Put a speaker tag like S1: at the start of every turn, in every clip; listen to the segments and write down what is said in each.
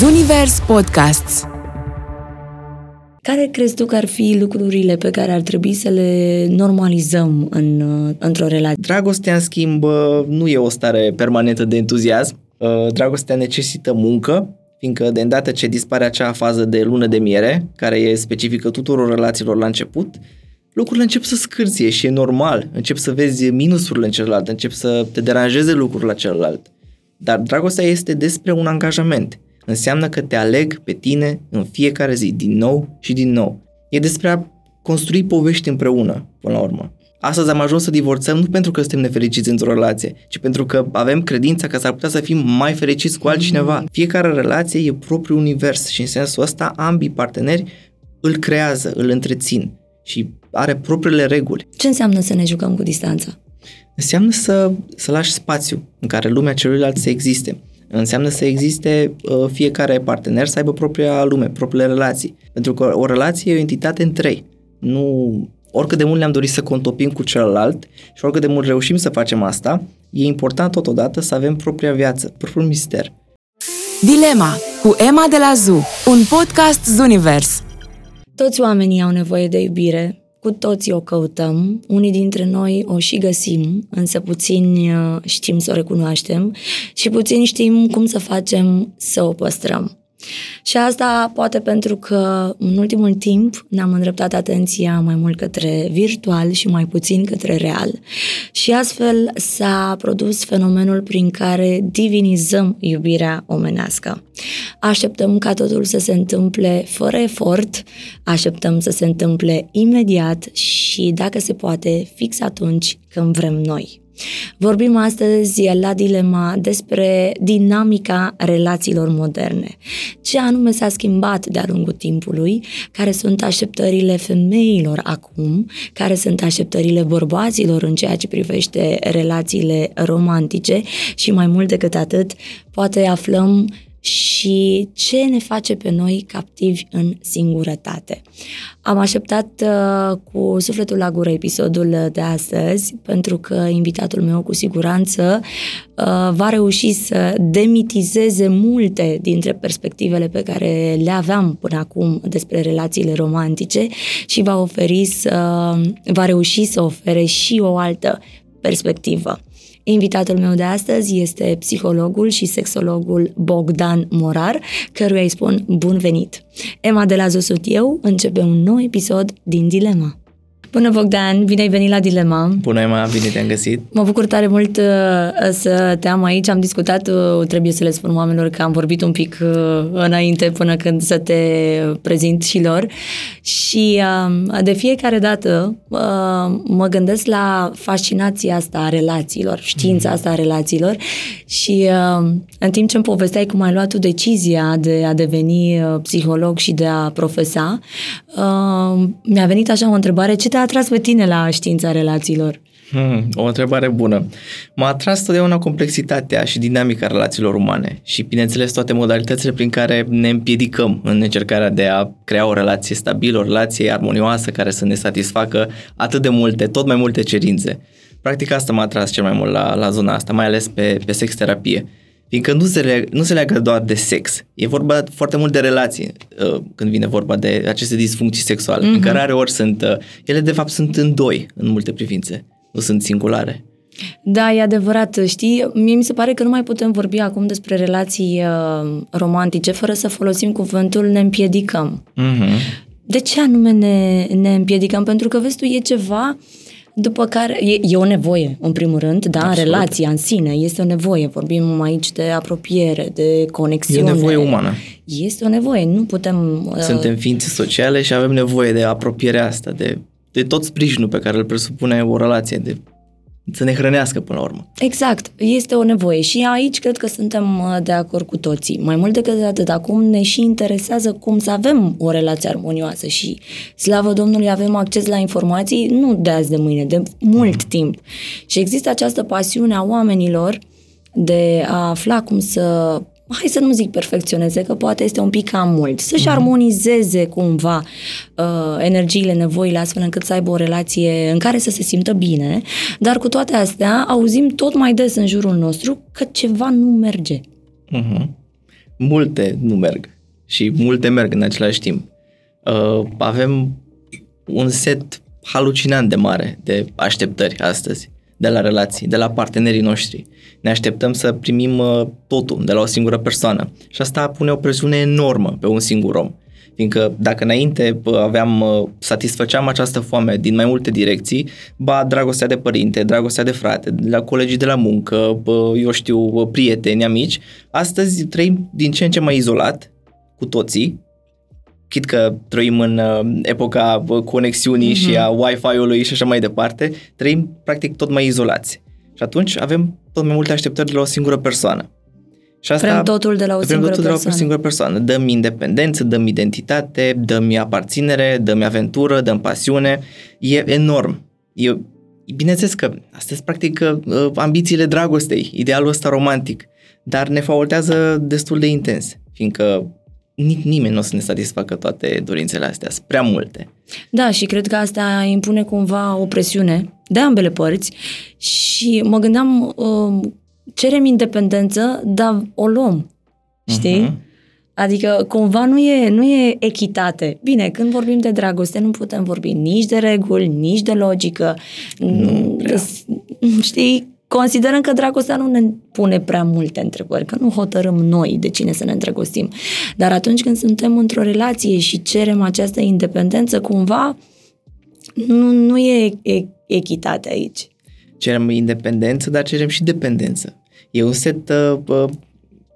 S1: Zunivers Podcasts
S2: Care crezi tu că ar fi lucrurile pe care ar trebui să le normalizăm în, într-o relație?
S3: Dragostea, în schimb, nu e o stare permanentă de entuziasm. Uh, dragostea necesită muncă, fiindcă de îndată ce dispare acea fază de lună de miere, care e specifică tuturor relațiilor la început, lucrurile încep să scârție și e normal. Încep să vezi minusurile în celălalt, încep să te deranjeze lucrurile la celălalt. Dar dragostea este despre un angajament. Înseamnă că te aleg pe tine în fiecare zi, din nou și din nou. E despre a construi povești împreună, până la urmă. Astăzi am ajuns să divorțăm nu pentru că suntem nefericiți într-o relație, ci pentru că avem credința că s-ar putea să fim mai fericiți cu altcineva. Fiecare relație e propriul univers și în sensul ăsta ambii parteneri îl creează, îl întrețin și are propriile reguli.
S2: Ce înseamnă să ne jucăm cu distanța?
S3: Înseamnă să, să lași spațiu în care lumea celuilalt să existe. Înseamnă să existe uh, fiecare partener să aibă propria lume, propriile relații. Pentru că o relație e o entitate în trei. Nu, oricât de mult ne-am dorit să contopim cu celălalt și oricât de mult reușim să facem asta, e important totodată să avem propria viață, propriul mister.
S1: Dilema cu Emma de la ZU, un podcast Zunivers.
S2: Toți oamenii au nevoie de iubire, cu toții o căutăm, unii dintre noi o și găsim, însă puțini uh, știm să o recunoaștem și puțini știm cum să facem să o păstrăm. Și asta poate pentru că în ultimul timp ne-am îndreptat atenția mai mult către virtual și mai puțin către real. Și astfel s-a produs fenomenul prin care divinizăm iubirea omenească. Așteptăm ca totul să se întâmple fără efort, așteptăm să se întâmple imediat și, dacă se poate, fix atunci când vrem noi. Vorbim astăzi la Dilema despre dinamica relațiilor moderne. Ce anume s-a schimbat de-a lungul timpului, care sunt așteptările femeilor acum, care sunt așteptările bărbaților în ceea ce privește relațiile romantice? Și mai mult decât atât, poate aflăm și ce ne face pe noi captivi în singurătate. Am așteptat uh, cu sufletul la gură episodul de astăzi, pentru că invitatul meu cu siguranță uh, va reuși să demitizeze multe dintre perspectivele pe care le aveam până acum despre relațiile romantice și va oferi să, va reuși să ofere și o altă perspectivă. Invitatul meu de astăzi este psihologul și sexologul Bogdan Morar, căruia îi spun bun venit. Emma de la Zosut eu începe un nou episod din Dilema. Bună, Bogdan! Bine ai venit la Dilema!
S3: Bună, Emma! Bine te-am găsit!
S2: Mă bucur tare mult uh, să te am aici. Am discutat, uh, trebuie să le spun oamenilor că am vorbit un pic uh, înainte până când să te prezint și lor. Și um, de fiecare dată mă gândesc la fascinația asta a relațiilor, știința asta a relațiilor și um, în timp ce îmi povesteai cum ai luat tu decizia de a deveni psiholog și de a profesa, mi-a venit așa o întrebare, ce te-a atras pe tine la știința relațiilor?
S3: Hmm, o întrebare bună. M-a atras totdeauna complexitatea și dinamica relațiilor umane și, bineînțeles, toate modalitățile prin care ne împiedicăm în încercarea de a crea o relație stabilă, o relație armonioasă care să ne satisfacă atât de multe, tot mai multe cerințe. Practic asta m-a atras cel mai mult la, la zona asta, mai ales pe, pe sex terapie. Fiindcă nu se, leagă, nu se leagă doar de sex. E vorba foarte mult de relații uh, când vine vorba de aceste disfuncții sexuale. Mm-hmm. În care rare ori sunt, uh, ele de fapt sunt în doi în multe privințe. Nu sunt singulare.
S2: Da, e adevărat. Știi, mie mi se pare că nu mai putem vorbi acum despre relații uh, romantice fără să folosim cuvântul ne împiedicăm. Mm-hmm. De ce anume ne, ne împiedicăm? Pentru că, vezi tu, e ceva uh, după care, e, e o nevoie, în primul rând, da, Absolut. relația în sine este o nevoie. Vorbim aici de apropiere, de conexiune.
S3: E o nevoie umană.
S2: Este o nevoie, nu putem...
S3: Uh... Suntem ființe sociale și avem nevoie de apropierea asta, de, de tot sprijinul pe care îl presupune o relație, de să ne hrănească până la urmă.
S2: Exact, este o nevoie și aici cred că suntem uh, de acord cu toții. Mai mult decât atât, acum ne și interesează cum să avem o relație armonioasă și, slavă Domnului, avem acces la informații nu de azi de mâine, de mult mm. timp. Și există această pasiune a oamenilor de a afla cum să hai să nu zic perfecționeze, că poate este un pic cam mult, să-și uh-huh. armonizeze cumva uh, energiile, nevoile, astfel încât să aibă o relație în care să se simtă bine, dar cu toate astea auzim tot mai des în jurul nostru că ceva nu merge.
S3: Uh-huh. multe nu merg și multe merg în același timp. Uh, avem un set halucinant de mare de așteptări astăzi de la relații, de la partenerii noștri. Ne așteptăm să primim uh, totul de la o singură persoană și asta pune o presiune enormă pe un singur om. Fiindcă dacă înainte aveam, uh, satisfăceam această foame din mai multe direcții, ba dragostea de părinte, dragostea de frate, de la colegii de la muncă, eu știu, prieteni, amici, astăzi trăim din ce în ce mai izolat, cu toții, chit că trăim în uh, epoca conexiunii mm-hmm. și a Wi-Fi-ului și așa mai departe, trăim practic tot mai izolați. Și atunci avem tot mai multe așteptări de la o singură persoană.
S2: Și asta, vrem totul de la o singură totul persoană. de la o
S3: singură persoană. Dăm independență, dăm identitate, dăm aparținere, dăm aventură, dăm pasiune. E enorm. E, bineînțeles că astea sunt practic uh, ambițiile dragostei, idealul ăsta romantic, dar ne faultează destul de intens, fiindcă nimeni nu o să ne satisfacă toate dorințele astea, sunt prea multe.
S2: Da, și cred că asta impune cumva o presiune de ambele părți și mă gândeam, uh, cerem independență, dar o luăm, știi? Uh-huh. Adică cumva nu e, nu e echitate. Bine, când vorbim de dragoste nu putem vorbi nici de reguli, nici de logică.
S3: Nu prea.
S2: Știi, considerăm că dragostea nu ne pune prea multe întrebări, că nu hotărâm noi de cine să ne îndrăgostim. Dar atunci când suntem într-o relație și cerem această independență, cumva nu, nu e echitate aici.
S3: Cerem independență, dar cerem și dependență. E un set uh,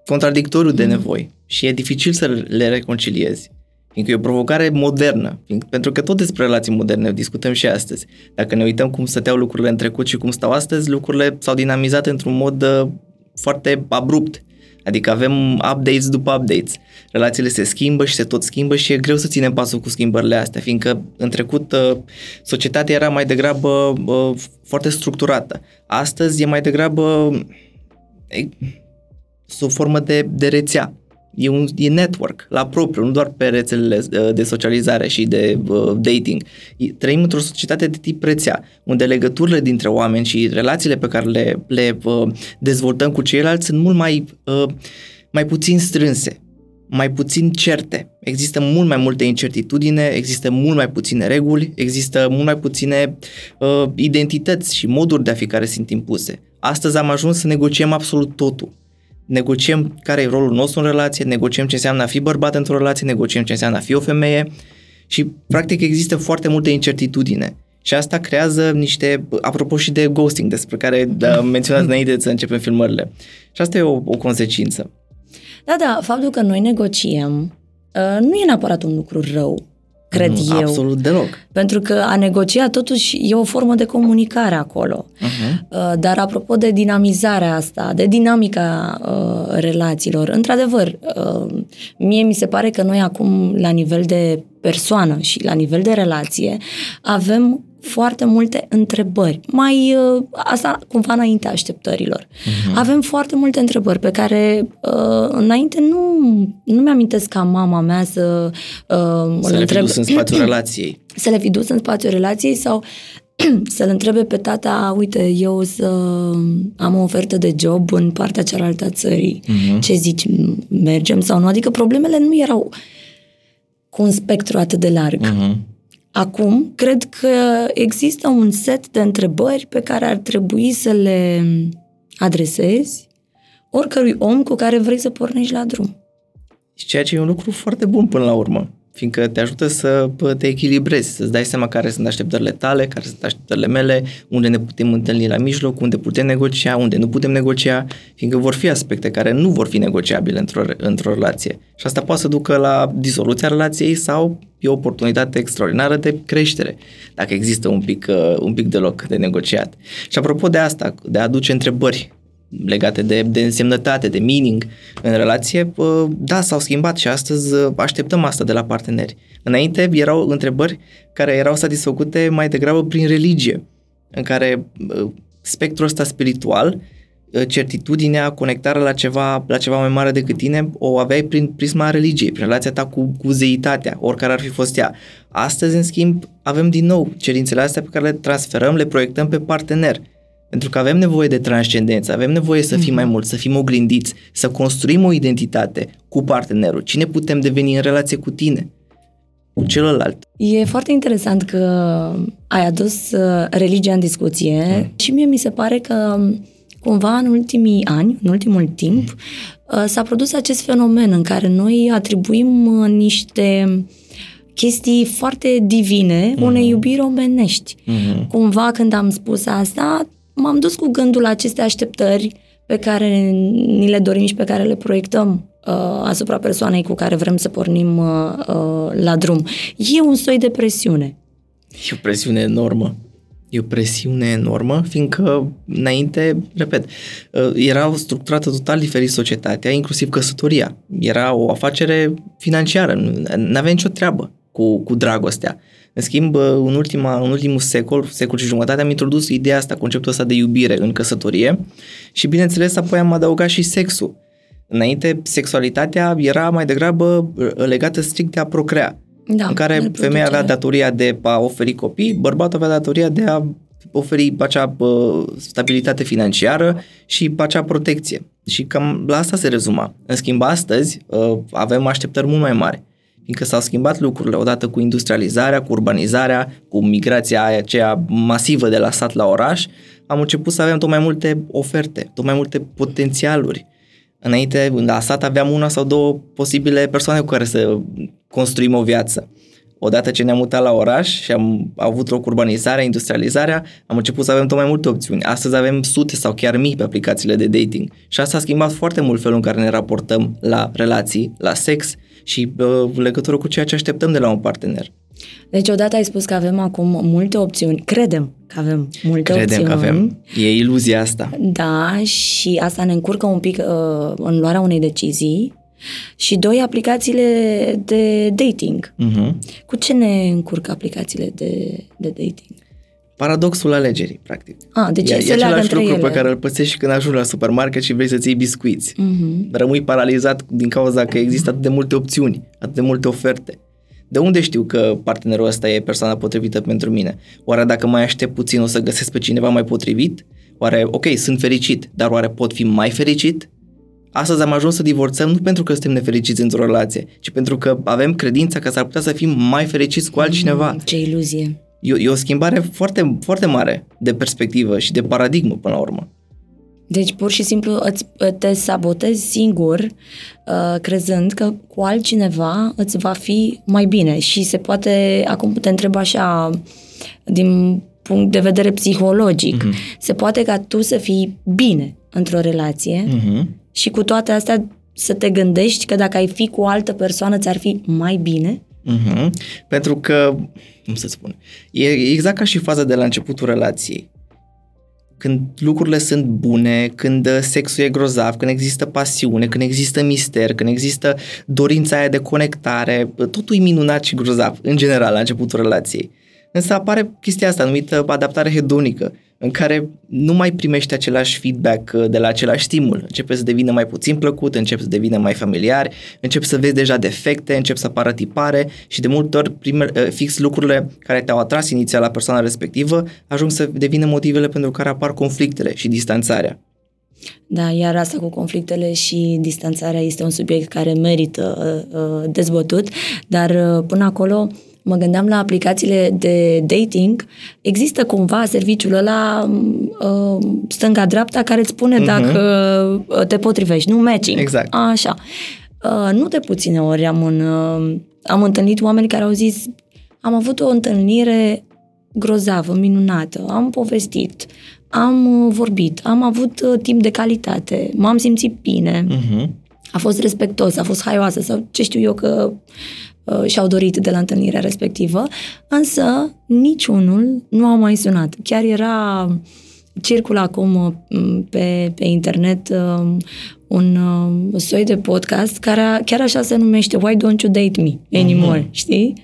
S3: contradictoriu de mm. nevoi și e dificil să le reconciliezi. Fiindcă e o provocare modernă, pentru că tot despre relații moderne discutăm și astăzi. Dacă ne uităm cum stăteau lucrurile în trecut și cum stau astăzi, lucrurile s-au dinamizat într-un mod uh, foarte abrupt. Adică avem updates după updates. Relațiile se schimbă și se tot schimbă și e greu să ținem pasul cu schimbările astea, fiindcă în trecut uh, societatea era mai degrabă uh, foarte structurată. Astăzi e mai degrabă sub formă de, de rețea. E un e network la propriu, nu doar pe rețelele uh, de socializare și de uh, dating. Trăim într-o societate de tip rețea, unde legăturile dintre oameni și relațiile pe care le, le uh, dezvoltăm cu ceilalți sunt mult mai, uh, mai puțin strânse, mai puțin certe. Există mult mai multe incertitudine, există mult mai puține reguli, există mult mai puține uh, identități și moduri de a fi care sunt impuse. Astăzi am ajuns să negociem absolut totul negociem care e rolul nostru în relație, negociem ce înseamnă a fi bărbat într-o relație, negociem ce înseamnă a fi o femeie și practic există foarte multe incertitudine. Și asta creează niște, apropo și de ghosting, despre care da, menționat înainte să începem filmările. Și asta e o, o consecință.
S2: Da, da, faptul că noi negociem uh, nu e neapărat un lucru rău cred
S3: nu,
S2: eu.
S3: Absolut deloc.
S2: Pentru că a negocia totuși e o formă de comunicare acolo. Uh-huh. Dar apropo de dinamizarea asta, de dinamica uh, relațiilor, într-adevăr, uh, mie mi se pare că noi acum, la nivel de persoană și la nivel de relație, avem foarte multe întrebări. Mai uh, asta cumva înainte așteptărilor. Uh-huh. Avem foarte multe întrebări pe care uh, înainte nu, nu mi-amintesc ca mama mea să uh,
S3: să le întreb... fi dus în spațiul relației.
S2: Să le fi dus în spațiul relației sau să-l întrebe pe tata, uite, eu o să am o ofertă de job în partea cealaltă a țării. Uh-huh. Ce zici, mergem sau nu? Adică problemele nu erau cu un spectru atât de larg. Uh-huh. Acum, cred că există un set de întrebări pe care ar trebui să le adresezi oricărui om cu care vrei să pornești la drum.
S3: Ceea ce e un lucru foarte bun până la urmă fiindcă te ajută să te echilibrezi, să-ți dai seama care sunt așteptările tale, care sunt așteptările mele, unde ne putem întâlni la mijloc, unde putem negocia, unde nu putem negocia, fiindcă vor fi aspecte care nu vor fi negociabile într-o, într-o relație. Și asta poate să ducă la disoluția relației sau e o oportunitate extraordinară de creștere, dacă există un pic, uh, un pic de loc de negociat. Și apropo de asta, de a aduce întrebări legate de, de însemnătate, de meaning în relație, da, s-au schimbat și astăzi uh, așteptăm asta de la parteneri. Înainte erau întrebări care erau satisfăcute mai degrabă prin religie, în care uh, spectrul ăsta spiritual, uh, certitudinea, conectarea la ceva, la ceva mai mare decât tine, o aveai prin prisma religiei, prin relația ta cu, cu zeitatea, oricare ar fi fost ea. Astăzi, în schimb, avem din nou cerințele astea pe care le transferăm, le proiectăm pe partener Pentru că avem nevoie de transcendență, avem nevoie să fim mai mulți, să fim oglindiți, să construim o identitate cu partenerul. Cine putem deveni în relație cu tine? Cu celălalt.
S2: E foarte interesant că ai adus uh, religia în discuție mm. și mie mi se pare că um, cumva în ultimii ani, în ultimul timp, uh, s-a produs acest fenomen în care noi atribuim uh, niște chestii foarte divine mm-hmm. unei iubiri omenești. Mm-hmm. Cumva când am spus asta, m-am dus cu gândul la aceste așteptări pe care ni le dorim și pe care le proiectăm uh, asupra persoanei cu care vrem să pornim uh, uh, la drum. E un soi de presiune.
S3: E o presiune enormă. E o presiune enormă, fiindcă înainte, repet, uh, era structurată total diferit societatea, inclusiv căsătoria. Era o afacere financiară, nu avea nicio treabă cu, cu dragostea. În schimb, în, ultima, în ultimul secol, secol și jumătate, am introdus ideea asta, conceptul ăsta de iubire în căsătorie și, bineînțeles, apoi am adăugat și sexul. Înainte, sexualitatea era mai degrabă legată strict de a procrea, da, în care femeia avea datoria de a oferi copii, bărbatul avea datoria de a oferi acea uh, stabilitate financiară și acea protecție. Și cam la asta se rezuma. În schimb, astăzi uh, avem așteptări mult mai mari fiindcă s-au schimbat lucrurile odată cu industrializarea, cu urbanizarea, cu migrația aia aceea masivă de la sat la oraș, am început să avem tot mai multe oferte, tot mai multe potențialuri. Înainte, la sat aveam una sau două posibile persoane cu care să construim o viață. Odată ce ne-am mutat la oraș și am avut o urbanizare, industrializarea, am început să avem tot mai multe opțiuni. Astăzi avem sute sau chiar mii pe aplicațiile de dating și asta a schimbat foarte mult felul în care ne raportăm la relații, la sex și uh, legătură cu ceea ce așteptăm de la un partener.
S2: Deci odată ai spus că avem acum multe opțiuni, credem că avem multe
S3: Credem
S2: opțiuni.
S3: că avem, e iluzia asta.
S2: Da, și asta ne încurcă un pic uh, în luarea unei decizii. Și doi, aplicațiile de dating. Uh-huh. Cu ce ne încurcă aplicațiile de, de dating?
S3: Paradoxul alegerii, practic.
S2: A, deci
S3: e,
S2: e
S3: același lucru
S2: ele.
S3: pe care îl pățești când ajungi la supermarket și vrei să-ți iei biscuiți. Uh-huh. Rămâi paralizat din cauza că există atât de multe opțiuni, atât de multe oferte. De unde știu că partenerul ăsta e persoana potrivită pentru mine? Oare dacă mai aștept puțin o să găsesc pe cineva mai potrivit? Oare, ok, sunt fericit, dar oare pot fi mai fericit? Astăzi am ajuns să divorțăm nu pentru că suntem nefericiți într-o relație, ci pentru că avem credința că s-ar putea să fim mai fericiți cu altcineva. Mm,
S2: ce iluzie!
S3: E, e o schimbare foarte, foarte mare de perspectivă și de paradigmă până la urmă.
S2: Deci pur și simplu îți, te sabotezi singur uh, crezând că cu altcineva îți va fi mai bine și se poate, acum te întreb așa, din punct de vedere psihologic, uh-huh. se poate ca tu să fii bine într-o relație uh-huh. și cu toate astea să te gândești că dacă ai fi cu o altă persoană ți-ar fi mai bine?
S3: Uh-huh. Pentru că, cum să spun, e exact ca și faza de la începutul relației. Când lucrurile sunt bune, când sexul e grozav, când există pasiune, când există mister, când există dorința aia de conectare, totul e minunat și grozav, în general, la începutul relației. Însă apare chestia asta numită adaptare hedonică, în care nu mai primești același feedback uh, de la același stimul. Începe să devină mai puțin plăcut, începe să devină mai familiar, începe să vezi deja defecte, începe să apară tipare și de multe ori prime, uh, fix lucrurile care te-au atras inițial la persoana respectivă ajung să devină motivele pentru care apar conflictele și distanțarea.
S2: Da, iar asta cu conflictele și distanțarea este un subiect care merită uh, uh dezbătut, dar uh, până acolo uh, mă gândeam la aplicațiile de dating, există cumva serviciul ăla uh, stânga-dreapta care îți spune uh-huh. dacă uh, te potrivești, nu matching.
S3: Exact.
S2: Așa. Uh, nu de puține ori am, în, uh, am întâlnit oameni care au zis am avut o întâlnire grozavă, minunată, am povestit, am uh, vorbit, am avut uh, timp de calitate, m-am simțit bine, uh-huh. a fost respectos, a fost haioasă sau ce știu eu că Uh, și-au dorit de la întâlnirea respectivă, însă niciunul nu a mai sunat. Chiar era circul acum uh, pe, pe internet uh, un soi de podcast care chiar așa se numește Why Don't You Date Me Anymore, uh-huh. știi?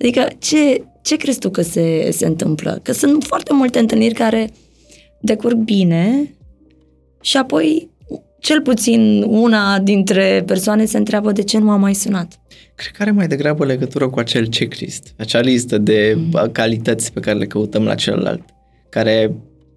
S2: Adică ce, ce crezi tu că se, se întâmplă? Că sunt foarte multe întâlniri care decurg bine și apoi cel puțin una dintre persoane se întreabă de ce nu a mai sunat.
S3: Cred că are mai degrabă legătură cu acel checklist, acea listă de mm. calități pe care le căutăm la celălalt, care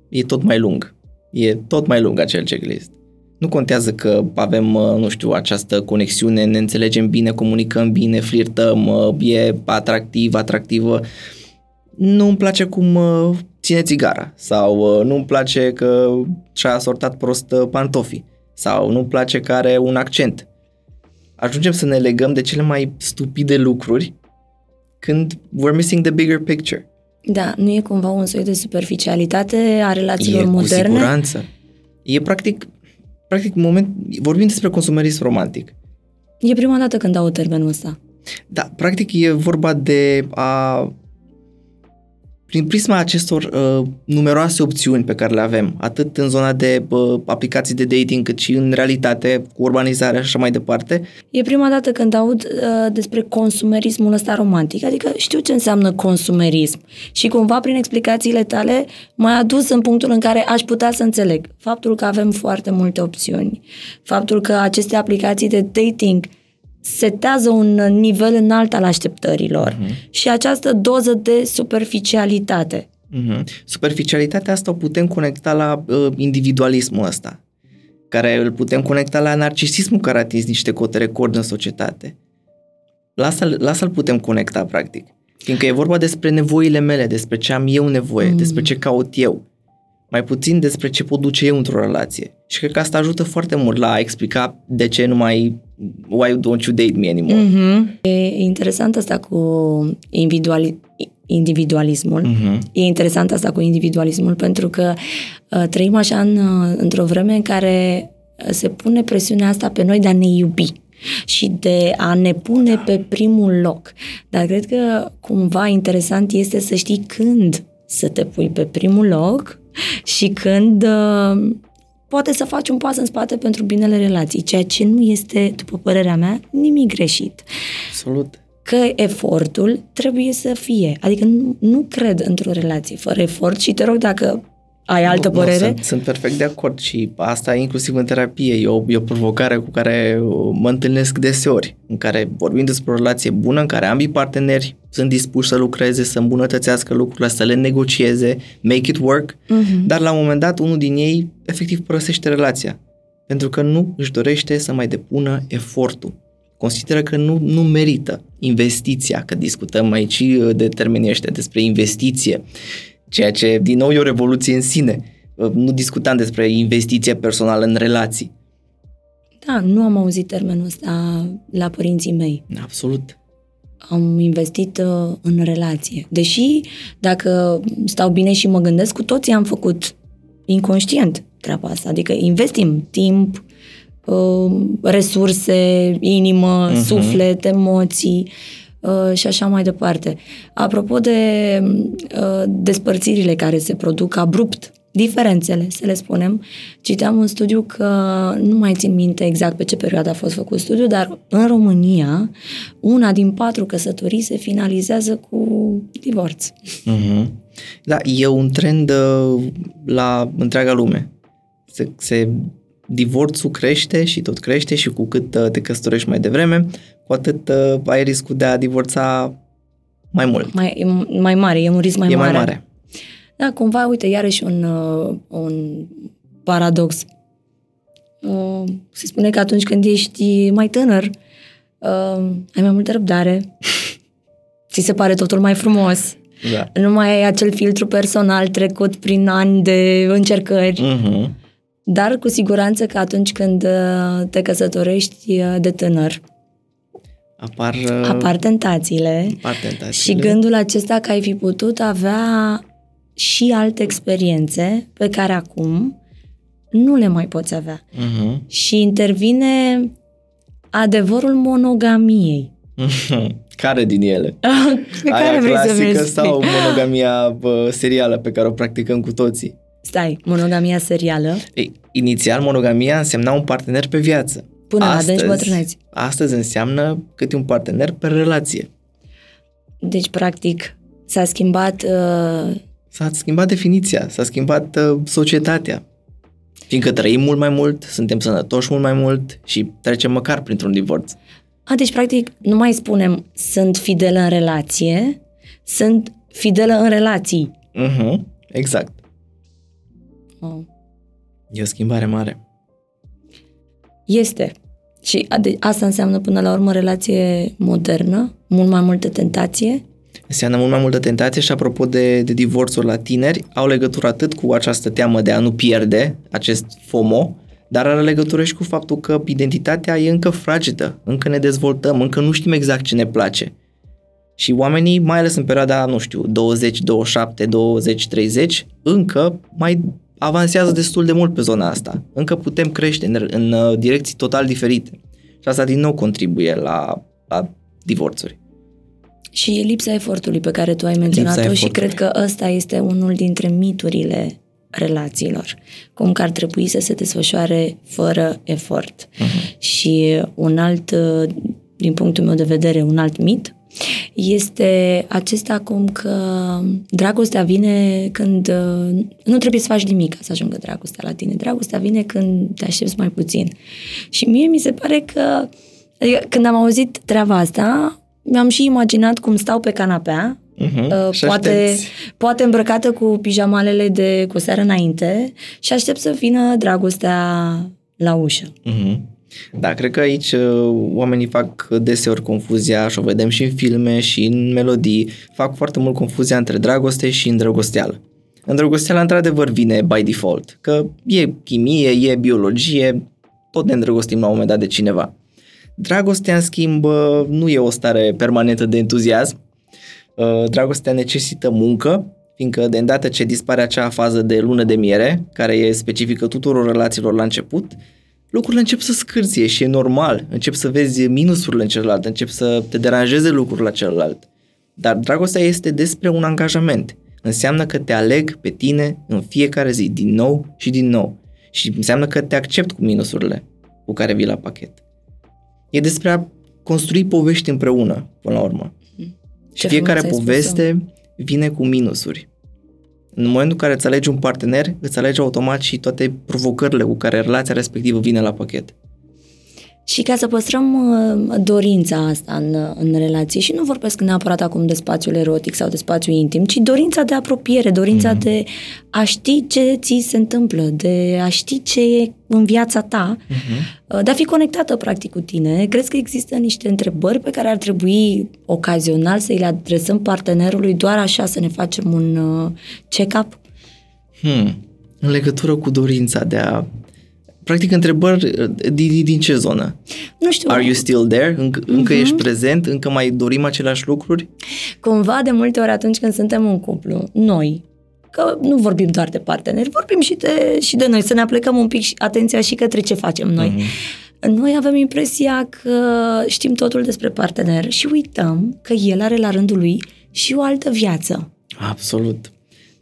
S3: e tot mai lung. E tot mai lung acel checklist. Nu contează că avem, uh, nu știu, această conexiune, ne înțelegem bine, comunicăm bine, flirtăm, uh, e atractiv, atractivă. Nu îmi place cum uh, ține țigara sau nu îmi place că și-a sortat prost pantofii sau nu îmi place că are un accent. Ajungem să ne legăm de cele mai stupide lucruri când we're missing the bigger picture.
S2: Da, nu e cumva un soi de superficialitate a relațiilor
S3: e,
S2: moderne?
S3: cu siguranță. E practic, practic moment, vorbim despre consumerism romantic.
S2: E prima dată când dau termenul ăsta.
S3: Da, practic e vorba de a prin prisma acestor uh, numeroase opțiuni pe care le avem, atât în zona de uh, aplicații de dating, cât și în realitate, cu urbanizarea și așa mai departe.
S2: E prima dată când aud uh, despre consumerismul ăsta romantic, adică știu ce înseamnă consumerism și cumva prin explicațiile tale m-ai adus în punctul în care aș putea să înțeleg faptul că avem foarte multe opțiuni, faptul că aceste aplicații de dating setează un nivel înalt al așteptărilor uh-huh. și această doză de superficialitate.
S3: Uh-huh. Superficialitatea asta o putem conecta la uh, individualismul ăsta, care îl putem conecta la narcisismul care a atins niște cote record în societate. La asta, la asta îl putem conecta, practic. Fiindcă e vorba despre nevoile mele, despre ce am eu nevoie, mm. despre ce caut eu mai puțin despre ce pot duce eu într-o relație. Și cred că asta ajută foarte mult la a explica de ce nu mai why don't you date me anymore.
S2: Mm-hmm. E interesant asta cu individuali, individualismul. Mm-hmm. E interesant asta cu individualismul pentru că uh, trăim așa în, uh, într-o vreme în care uh, se pune presiunea asta pe noi de a ne iubi și de a ne pune pe primul loc. Dar cred că cumva interesant este să știi când să te pui pe primul loc și când uh, poate să faci un pas în spate pentru binele relației, ceea ce nu este, după părerea mea, nimic greșit.
S3: Absolut.
S2: Că efortul trebuie să fie. Adică nu, nu cred într-o relație fără efort și te rog dacă ai altă nu, părere? Nu,
S3: sunt, sunt perfect de acord și asta inclusiv în terapie. E o, e o provocare cu care mă întâlnesc deseori, în care vorbim despre o relație bună, în care ambii parteneri sunt dispuși să lucreze, să îmbunătățească lucrurile, să le negocieze, make it work, uh-huh. dar la un moment dat unul din ei efectiv părăsește relația, pentru că nu își dorește să mai depună efortul. Consideră că nu, nu merită investiția, că discutăm aici de termenii ăștia despre investiție ceea ce, din nou, e o revoluție în sine. Nu discutam despre investiție personală în relații.
S2: Da, nu am auzit termenul ăsta la părinții mei.
S3: Absolut.
S2: Am investit uh, în relație. Deși, dacă stau bine și mă gândesc, cu toții am făcut inconștient treaba asta. Adică investim timp, uh, resurse, inimă, uh-huh. suflet, emoții. Uh, și așa mai departe. Apropo de uh, despărțirile care se produc abrupt, diferențele, să le spunem, citeam un studiu că nu mai țin minte exact pe ce perioadă a fost făcut studiu, dar în România una din patru căsătorii se finalizează cu divorț.
S3: Uh-huh. Da, e un trend uh, la întreaga lume. Se, se divorțul crește și tot crește și cu cât uh, te căsătorești mai devreme, cu atât uh, ai riscul de a divorța mai mult.
S2: Mai, mai mare, e un risc mai
S3: e
S2: mare.
S3: mai mare.
S2: Da, cumva, uite, iarăși un, uh, un paradox. Uh, se spune că atunci când ești mai tânăr, uh, ai mai multă răbdare, ți se pare totul mai frumos, da. nu mai ai acel filtru personal trecut prin ani de încercări. Uh-huh. Dar cu siguranță că atunci când uh, te căsătorești uh, de tânăr,
S3: apar, uh,
S2: apar tentațiile,
S3: apar tentațiile
S2: și gândul acesta că ai fi putut avea și alte experiențe pe care acum nu le mai poți avea. Uh-huh. Și intervine adevărul monogamiei.
S3: care din ele?
S2: pe care Aia vrei clasică să
S3: sau monogamia bă, serială pe care o practicăm cu toții?
S2: Stai, monogamia serială?
S3: Ei, inițial, monogamia însemna un partener pe viață.
S2: Până astăzi, la adânci bătrâneți.
S3: Astăzi înseamnă câte un partener pe relație.
S2: Deci, practic, s-a schimbat... Uh...
S3: S-a schimbat definiția, s-a schimbat uh, societatea. Fiindcă trăim mult mai mult, suntem sănătoși mult mai mult și trecem măcar printr-un divorț.
S2: A, deci, practic, nu mai spunem sunt fidelă în relație, sunt fidelă în relații.
S3: Uh-huh, exact.
S2: Wow.
S3: E o schimbare mare.
S2: Este. Și ade- asta înseamnă până la urmă relație modernă, mult mai multă tentație.
S3: Înseamnă mult mai multă tentație și apropo de, de divorțuri la tineri, au legătură atât cu această teamă de a nu pierde acest FOMO, dar are legătură și cu faptul că identitatea e încă fragedă, încă ne dezvoltăm, încă nu știm exact ce ne place. Și oamenii, mai ales în perioada, nu știu, 20, 27, 20, 30, încă mai avansează destul de mult pe zona asta. Încă putem crește în, în uh, direcții total diferite. Și asta din nou contribuie la, la divorțuri.
S2: Și lipsa efortului pe care tu ai menționat-o și
S3: efortului.
S2: cred că ăsta este unul dintre miturile relațiilor. Cum că ar trebui să se desfășoare fără efort. Uh-huh. Și un alt, uh, din punctul meu de vedere, un alt mit este acesta cum că dragostea vine când uh, nu trebuie să faci nimic ca să ajungă dragostea la tine. Dragostea vine când te aștepți mai puțin. Și mie mi se pare că adică, când am auzit treaba asta, mi-am și imaginat cum stau pe canapea,
S3: Uh-huh.
S2: uh,
S3: Și
S2: poate,
S3: aștepți.
S2: poate îmbrăcată cu pijamalele de cu seară înainte și aștept să vină dragostea la ușă.
S3: Mhm. Da, cred că aici uh, oamenii fac deseori confuzia și o vedem și în filme și în melodii, fac foarte mult confuzia între dragoste și îndrăgosteală. Îndrăgosteala într-adevăr vine by default, că e chimie, e biologie, tot ne îndrăgostim la un moment dat de cineva. Dragostea, în schimb, uh, nu e o stare permanentă de entuziasm. Uh, Dragostea necesită muncă, fiindcă de îndată ce dispare acea fază de lună de miere, care e specifică tuturor relațiilor la început, lucrurile încep să scârție și e normal. Încep să vezi minusurile în celălalt, încep să te deranjeze lucruri la celălalt. Dar dragostea este despre un angajament. Înseamnă că te aleg pe tine în fiecare zi, din nou și din nou. Și înseamnă că te accept cu minusurile cu care vii la pachet. E despre a construi povești împreună, până la urmă. Și
S2: Ce
S3: fiecare
S2: frumos ai
S3: poveste vine cu minusuri. În momentul în care îți alegi un partener, îți alegi automat și toate provocările cu care relația respectivă vine la pachet.
S2: Și ca să păstrăm uh, dorința asta în, în relație, și nu vorbesc neapărat acum de spațiul erotic sau de spațiul intim, ci dorința de apropiere, dorința mm-hmm. de a ști ce ți se întâmplă, de a ști ce e în viața ta, mm-hmm. de a fi conectată practic cu tine. Crezi că există niște întrebări pe care ar trebui ocazional să le adresăm partenerului doar așa să ne facem un uh, check-up?
S3: Hmm. În legătură cu dorința de a... Practic, întrebări din, din ce zonă?
S2: Nu știu.
S3: Are you still there? Înc- încă uh-huh. ești prezent? Încă mai dorim aceleași lucruri?
S2: Cumva, de multe ori atunci când suntem în cuplu, noi, că nu vorbim doar de parteneri, vorbim și de, și de noi, să ne aplicăm un pic și atenția și către ce facem noi. Uh-huh. Noi avem impresia că știm totul despre partener și uităm că el are la rândul lui și o altă viață.
S3: Absolut.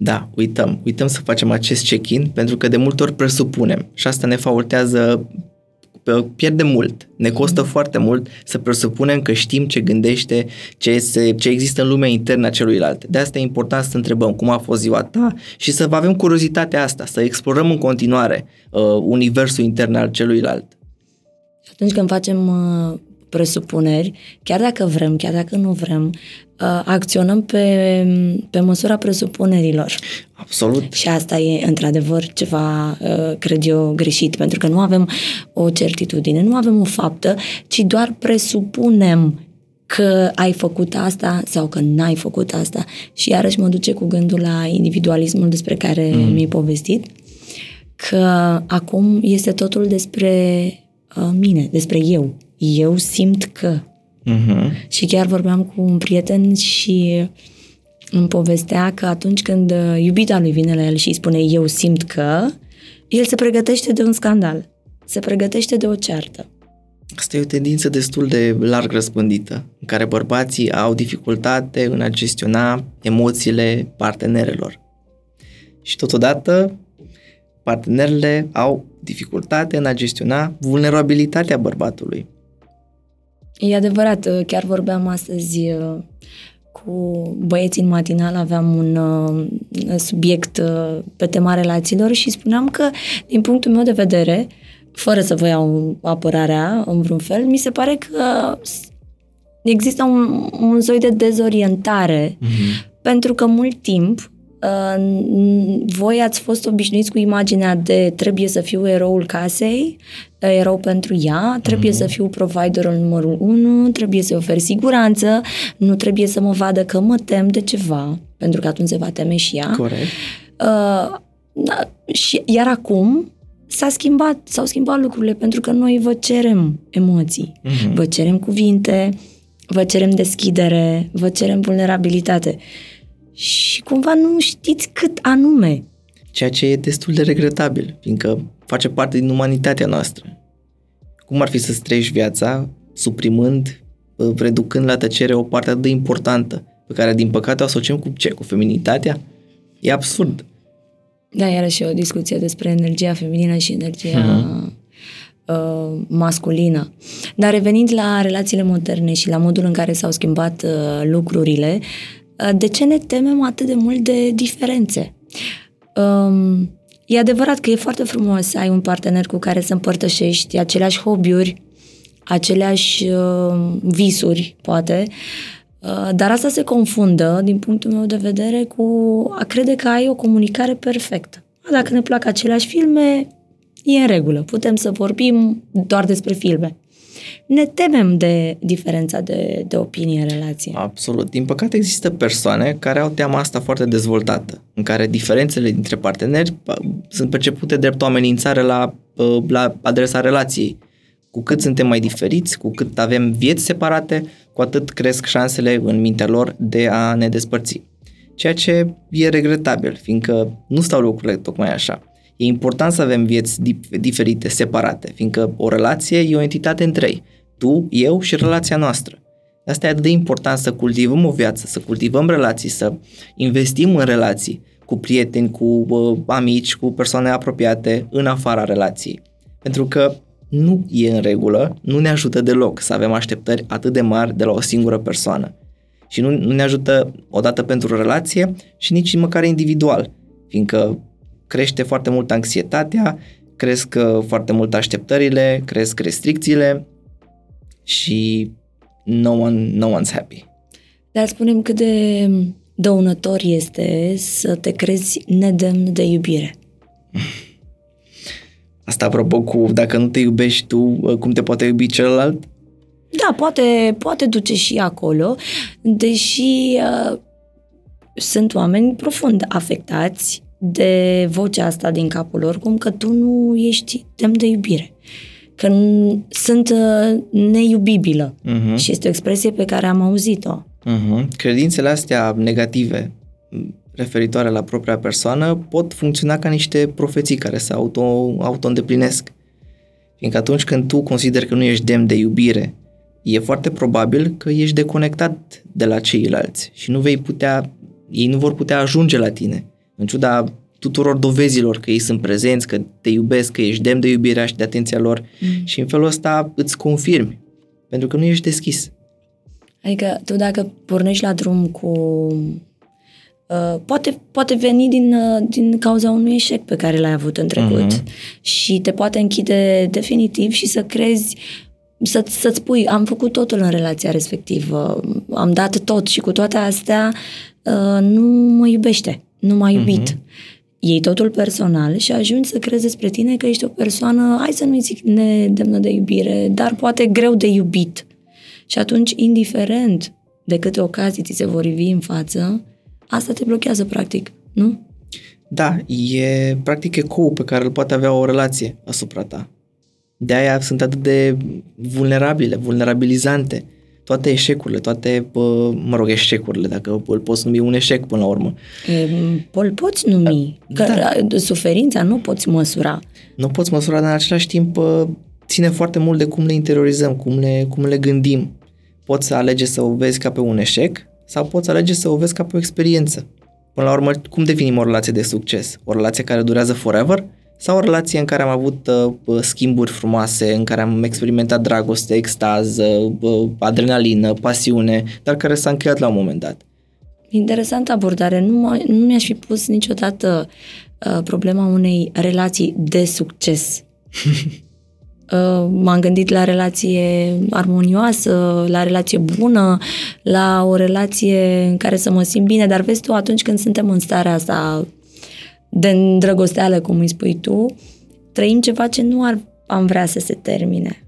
S3: Da, uităm. Uităm să facem acest check-in pentru că de multe ori presupunem și asta ne faultează pierde mult, ne costă mm. foarte mult să presupunem că știm ce gândește, ce, se, ce există în lumea internă a celuilalt. De asta e important să întrebăm cum a fost ziua ta și să avem curiozitatea asta, să explorăm în continuare uh, universul intern al celuilalt.
S2: Atunci când facem uh, presupuneri, chiar dacă vrem, chiar dacă nu vrem, uh, acționăm pe, pe măsura presupunerilor.
S3: Absolut.
S2: Și asta e într-adevăr ceva, uh, cred eu, greșit, pentru că nu avem o certitudine, nu avem o faptă, ci doar presupunem că ai făcut asta sau că n-ai făcut asta. Și iarăși mă duce cu gândul la individualismul despre care mm. mi-ai povestit, că acum este totul despre uh, mine, despre eu. Eu simt că.
S3: Uh-huh.
S2: Și chiar vorbeam cu un prieten și îmi povestea că atunci când iubita lui vine la el și îi spune eu simt că, el se pregătește de un scandal. Se pregătește de o ceartă.
S3: Asta e o tendință destul de larg răspândită, în care bărbații au dificultate în a gestiona emoțiile partenerelor. Și totodată, partenerele au dificultate în a gestiona vulnerabilitatea bărbatului.
S2: E adevărat, chiar vorbeam astăzi cu băieții în matinal, aveam un uh, subiect uh, pe tema relațiilor și spuneam că, din punctul meu de vedere, fără să vă iau apărarea în vreun fel, mi se pare că există un, un soi de dezorientare, mm-hmm. pentru că mult timp Uh, voi ați fost obișnuiți cu imaginea de trebuie să fiu eroul casei, erou pentru ea, trebuie mm-hmm. să fiu providerul numărul unu, trebuie să ofer siguranță, nu trebuie să mă vadă că mă tem de ceva, pentru că atunci se va teme și ea.
S3: Corect.
S2: Uh, da, și, iar acum s-a schimbat, s-au schimbat lucrurile pentru că noi vă cerem emoții, mm-hmm. vă cerem cuvinte, vă cerem deschidere, vă cerem vulnerabilitate. Și cumva nu știți cât anume.
S3: Ceea ce e destul de regretabil, fiindcă face parte din umanitatea noastră. Cum ar fi să trăiești viața suprimând, reducând la tăcere o parte atât de importantă, pe care din păcate o asociem cu ce? Cu feminitatea? E absurd.
S2: Da, iarăși o discuție despre energia feminină și energia uh-huh. uh, masculină. Dar revenind la relațiile moderne și la modul în care s-au schimbat uh, lucrurile, uh, de ce ne temem atât de mult de diferențe? Um, e adevărat că e foarte frumos să ai un partener cu care să împărtășești aceleași hobby-uri, aceleași uh, visuri, poate, Uh, dar asta se confundă, din punctul meu de vedere, cu a crede că ai o comunicare perfectă. Dacă ne plac aceleași filme, e în regulă. Putem să vorbim doar despre filme. Ne temem de diferența de, de opinie în relație.
S3: Absolut. Din păcate există persoane care au teama asta foarte dezvoltată, în care diferențele dintre parteneri sunt percepute drept o amenințare la, la adresa relației. Cu cât suntem mai diferiți, cu cât avem vieți separate, cu atât cresc șansele în mintea lor de a ne despărți. Ceea ce e regretabil, fiindcă nu stau lucrurile tocmai așa. E important să avem vieți diferite, separate, fiindcă o relație e o entitate în trei. Tu, eu și relația noastră. Asta e atât de important să cultivăm o viață, să cultivăm relații, să investim în relații cu prieteni, cu uh, amici, cu persoane apropiate în afara relației. Pentru că nu e în regulă, nu ne ajută deloc să avem așteptări atât de mari de la o singură persoană. Și nu, nu ne ajută odată pentru relație și nici măcar individual, fiindcă crește foarte mult anxietatea, cresc uh, foarte mult așteptările, cresc restricțiile și no, one, no one's happy.
S2: Dar spunem cât de dăunător este să te crezi nedemn de iubire.
S3: Asta apropo cu dacă nu te iubești tu, cum te poate iubi celălalt?
S2: Da, poate, poate duce și acolo, deși uh, sunt oameni profund afectați de vocea asta din capul lor, cum că tu nu ești demn de iubire. Că n- sunt uh, neiubibilă. Uh-huh. Și este o expresie pe care am auzit-o.
S3: Uh-huh. Credințele astea negative referitoare la propria persoană pot funcționa ca niște profeții care se auto, auto-îndeplinesc. Fiindcă atunci când tu consideri că nu ești demn de iubire, e foarte probabil că ești deconectat de la ceilalți și nu vei putea, ei nu vor putea ajunge la tine. În ciuda tuturor dovezilor că ei sunt prezenți, că te iubesc, că ești demn de iubirea și de atenția lor mm. și în felul ăsta îți confirmi, pentru că nu ești deschis.
S2: Adică tu dacă pornești la drum cu Uh, poate, poate veni din, uh, din cauza unui eșec pe care l-ai avut în trecut uh-huh. și te poate închide definitiv și să crezi să, să-ți spui, am făcut totul în relația respectivă, am dat tot și cu toate astea uh, nu mă iubește, nu m-a iubit. Uh-huh. Iei totul personal și ajungi să crezi despre tine că ești o persoană, hai să nu-i zic nedemnă de iubire, dar poate greu de iubit. Și atunci, indiferent de câte ocazii ți se vor ivi în față, asta te blochează practic, nu?
S3: Da, e practic ecou pe care îl poate avea o relație asupra ta. De aia sunt atât de vulnerabile, vulnerabilizante. Toate eșecurile, toate, mă rog, eșecurile, dacă îl poți numi un eșec până la urmă.
S2: E, îl poți numi, da. că suferința nu poți măsura.
S3: Nu poți măsura, dar în același timp ține foarte mult de cum le interiorizăm, cum le, cum le gândim. Poți să alege să o vezi ca pe un eșec sau poți alege să o vezi ca pe o experiență. Până la urmă, cum definim o relație de succes? O relație care durează forever? Sau o relație în care am avut uh, schimburi frumoase, în care am experimentat dragoste, extaz, uh, adrenalină, pasiune, dar care s-a încheiat la un moment dat?
S2: Interesantă abordare. Nu, nu mi-aș fi pus niciodată uh, problema unei relații de succes. Uh, m-am gândit la relație armonioasă, la relație bună, la o relație în care să mă simt bine, dar vezi tu, atunci când suntem în starea asta de îndrăgosteală, cum îi spui tu, trăim ceva ce nu ar am vrea să se termine.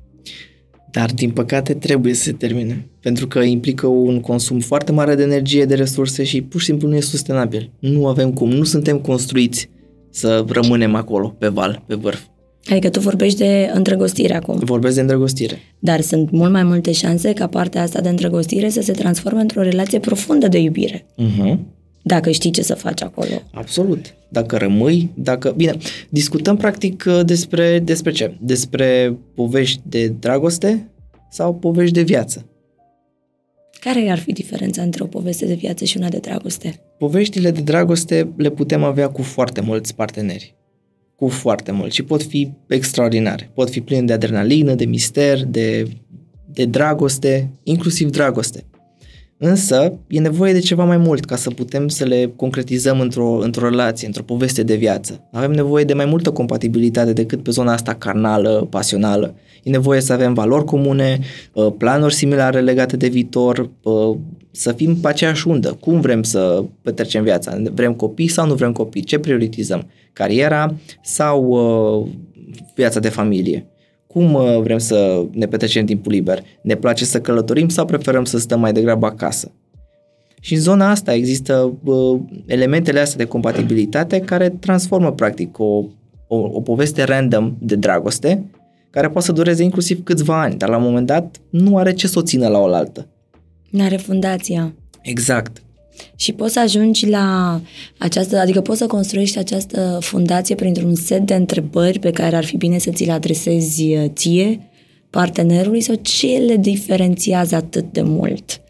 S3: Dar, din păcate, trebuie să se termine. Pentru că implică un consum foarte mare de energie, de resurse și pur și simplu nu e sustenabil. Nu avem cum, nu suntem construiți să rămânem acolo, pe val, pe vârf.
S2: Adică tu vorbești de îndrăgostire acum.
S3: Vorbesc de îndrăgostire.
S2: Dar sunt mult mai multe șanse ca partea asta de îndrăgostire să se transforme într-o relație profundă de iubire.
S3: Uh-huh.
S2: Dacă știi ce să faci acolo.
S3: Absolut. Dacă rămâi, dacă... Bine, discutăm practic despre, despre ce? Despre povești de dragoste sau povești de viață?
S2: Care ar fi diferența între o poveste de viață și una de dragoste?
S3: Poveștile de dragoste le putem avea cu foarte mulți parteneri cu foarte mult și pot fi extraordinare. Pot fi pline de adrenalină, de mister, de, de dragoste, inclusiv dragoste. Însă, e nevoie de ceva mai mult ca să putem să le concretizăm într-o, într-o relație, într-o poveste de viață. Avem nevoie de mai multă compatibilitate decât pe zona asta carnală, pasională. E nevoie să avem valori comune, uh, planuri similare legate de viitor, uh, să fim pe aceeași undă. Cum vrem să petrecem viața? Vrem copii sau nu vrem copii? Ce prioritizăm? Cariera sau uh, viața de familie? Cum uh, vrem să ne petrecem timpul liber? Ne place să călătorim sau preferăm să stăm mai degrabă acasă? Și în zona asta există uh, elementele astea de compatibilitate care transformă practic o, o, o poveste random de dragoste care poate să dureze inclusiv câțiva ani, dar la un moment dat nu are ce să o țină la oaltă.
S2: Nu are fundația.
S3: Exact.
S2: Și poți să ajungi la această, adică poți să construiești această fundație printr-un set de întrebări pe care ar fi bine să ți le adresezi uh, ție, partenerului, sau ce le diferențiază atât de mult?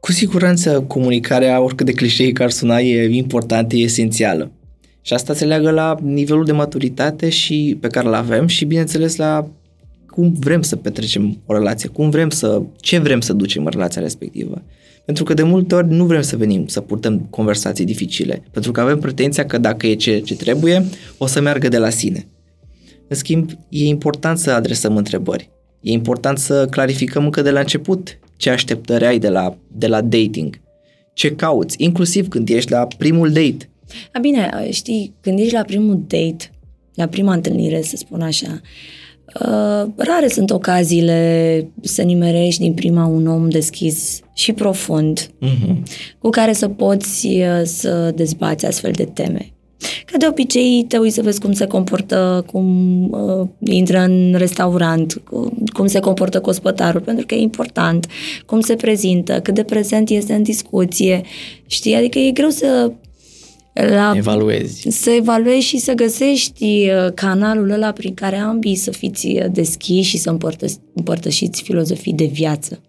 S3: Cu siguranță comunicarea, oricât de clișeic ar suna, e importantă, e esențială. Și asta se leagă la nivelul de maturitate și pe care îl avem și, bineînțeles, la cum vrem să petrecem o relație, cum vrem să, ce vrem să ducem în relația respectivă. Pentru că de multe ori nu vrem să venim să purtăm conversații dificile, pentru că avem pretenția că dacă e ce, ce trebuie, o să meargă de la sine. În schimb, e important să adresăm întrebări. E important să clarificăm încă de la început ce așteptări ai de la, de la dating, ce cauți, inclusiv când ești la primul date.
S2: A, bine, știi, când ești la primul date, la prima întâlnire, să spun așa, Uh, rare sunt ocaziile să nimerești din prima un om deschis și profund, uh-huh. cu care să poți uh, să dezbați astfel de teme. Ca de obicei, te uiți să vezi cum se comportă, cum uh, intră în restaurant, cum se comportă ospătarul, pentru că e important, cum se prezintă, cât de prezent este în discuție. Știi? Adică e greu să
S3: la, evaluezi.
S2: Să evaluezi și să găsești uh, canalul ăla prin care ambii să fiți uh, deschiși și să împărtă, împărtășiți filozofii de viață.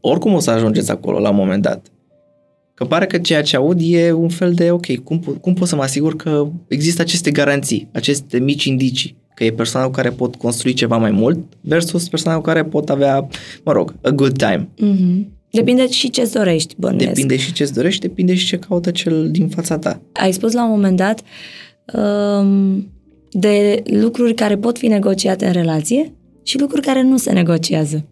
S3: Oricum o să ajungeți acolo la un moment dat. Că pare că ceea ce aud e un fel de, ok, cum, cum pot să mă asigur că există aceste garanții, aceste mici indicii, că e persoana cu care pot construi ceva mai mult versus persoana cu care pot avea, mă rog, a good time.
S2: Mm-hmm. Depinde și ce-ți dorești, bănuiesc.
S3: Depinde și ce-ți dorești, depinde și ce caută cel din fața ta.
S2: Ai spus la un moment dat um, de lucruri care pot fi negociate în relație și lucruri care nu se negociază.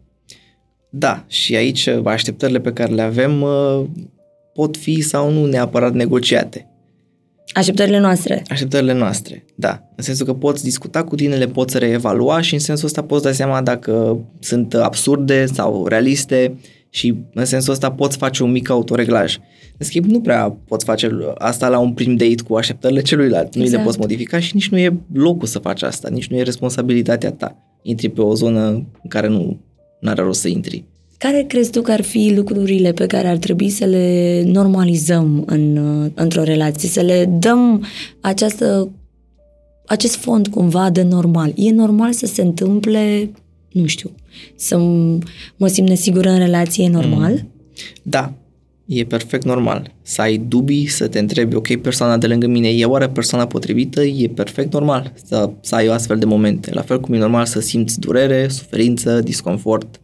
S3: Da, și aici așteptările pe care le avem uh, pot fi sau nu neapărat negociate.
S2: Așteptările noastre.
S3: Așteptările noastre, da. În sensul că poți discuta cu tine, le poți reevalua și în sensul ăsta poți da seama dacă sunt absurde sau realiste și în sensul ăsta poți face un mic autoreglaj. În schimb, nu prea poți face asta la un prim date cu așteptările celuilalt. Exact. Nu le poți modifica și nici nu e locul să faci asta, nici nu e responsabilitatea ta. Intri pe o zonă în care nu are rost să intri.
S2: Care crezi tu că ar fi lucrurile pe care ar trebui să le normalizăm în, într-o relație, să le dăm această, acest fond cumva de normal? E normal să se întâmple nu știu, să mă simt nesigură în relație normal? Mm.
S3: Da, e perfect normal. Să ai dubii, să te întrebi, ok, persoana de lângă mine e oare persoana potrivită? E perfect normal să, să ai o astfel de momente. La fel cum e normal să simți durere, suferință, disconfort.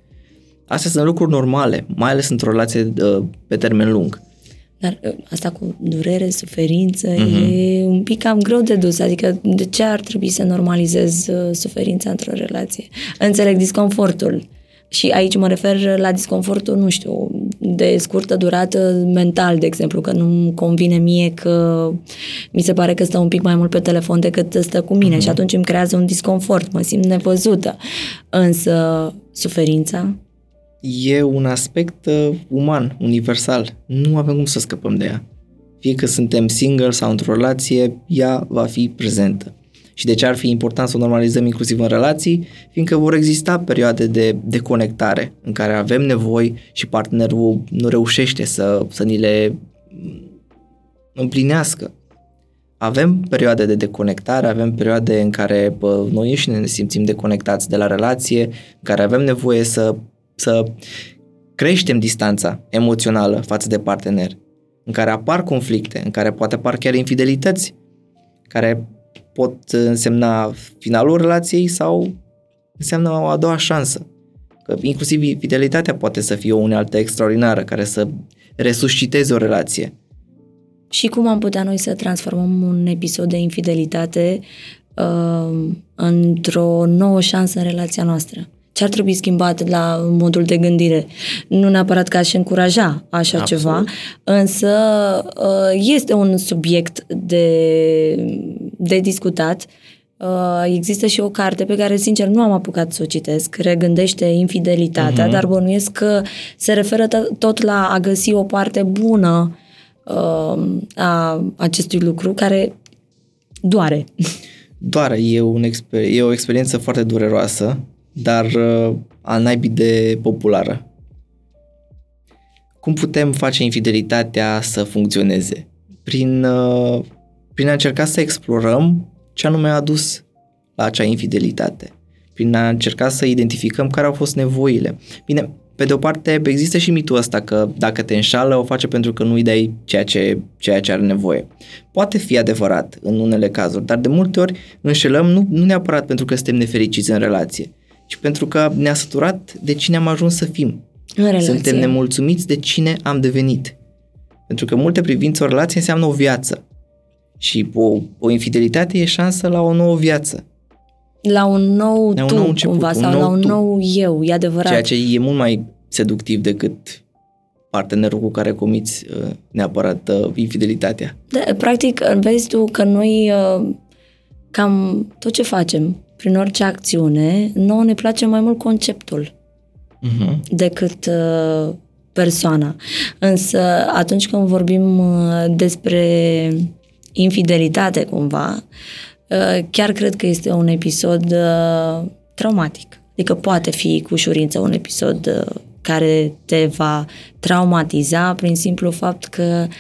S3: Astea sunt lucruri normale, mai ales într-o relație de, pe termen lung.
S2: Dar uh, asta cu durere, suferință, mm-hmm. e un pic cam greu de dus. Adică de ce ar trebui să normalizez uh, suferința într-o relație? Înțeleg disconfortul. Și aici mă refer la disconfortul, nu știu, de scurtă durată mental, de exemplu, că nu convine mie că mi se pare că stă un pic mai mult pe telefon decât stă cu mine mm-hmm. și atunci îmi creează un disconfort, mă simt nevăzută. Însă, suferința,
S3: e un aspect uh, uman, universal. Nu avem cum să scăpăm de ea. Fie că suntem single sau într-o relație, ea va fi prezentă. Și de ce ar fi important să o normalizăm inclusiv în relații? Fiindcă vor exista perioade de deconectare în care avem nevoi și partenerul nu reușește să, să ni le împlinească. Avem perioade de deconectare, avem perioade în care bă, noi înșine ne simțim deconectați de la relație, în care avem nevoie să să creștem distanța emoțională față de partener, în care apar conflicte, în care poate apar chiar infidelități, care pot însemna finalul relației sau înseamnă o a doua șansă. Că inclusiv infidelitatea poate să fie o unealtă extraordinară care să resusciteze o relație.
S2: Și cum am putea noi să transformăm un episod de infidelitate uh, într-o nouă șansă în relația noastră? Ce ar trebui schimbat la modul de gândire. Nu neapărat că aș încuraja așa Absolut. ceva, însă uh, este un subiect de, de discutat. Uh, există și o carte pe care, sincer, nu am apucat să o citesc, regândește infidelitatea, uh-huh. dar bănuiesc că se referă tot la a găsi o parte bună uh, a acestui lucru care doare.
S3: Doare, e, un exper- e o experiență foarte dureroasă dar uh, a naibii de populară. Cum putem face infidelitatea să funcționeze? Prin, uh, prin a încerca să explorăm ce anume a adus la acea infidelitate. Prin a încerca să identificăm care au fost nevoile. Bine, pe de o parte, există și mitul ăsta că dacă te înșală, o face pentru că nu-i dai ceea ce, ceea ce are nevoie. Poate fi adevărat în unele cazuri, dar de multe ori înșelăm nu, nu neapărat pentru că suntem nefericiți în relație, ci pentru că ne-a săturat de cine am ajuns să fim.
S2: În relație.
S3: Suntem nemulțumiți de cine am devenit. Pentru că în multe privințe o relație înseamnă o viață. Și o, o infidelitate e șansă la o nouă viață.
S2: La un nou la un tu, nou început, cumva, sau nou la un tu. nou eu, e adevărat.
S3: Ceea ce e mult mai seductiv decât partenerul cu care comiți uh, neapărat uh, infidelitatea.
S2: Da, practic, vezi tu că noi uh, cam tot ce facem prin orice acțiune, nouă ne place mai mult conceptul uh-huh. decât uh, persoana. Însă atunci când vorbim uh, despre infidelitate cumva, uh, chiar cred că este un episod uh, traumatic. Adică poate fi cu ușurință un episod uh, care te va traumatiza prin simplu fapt că uh,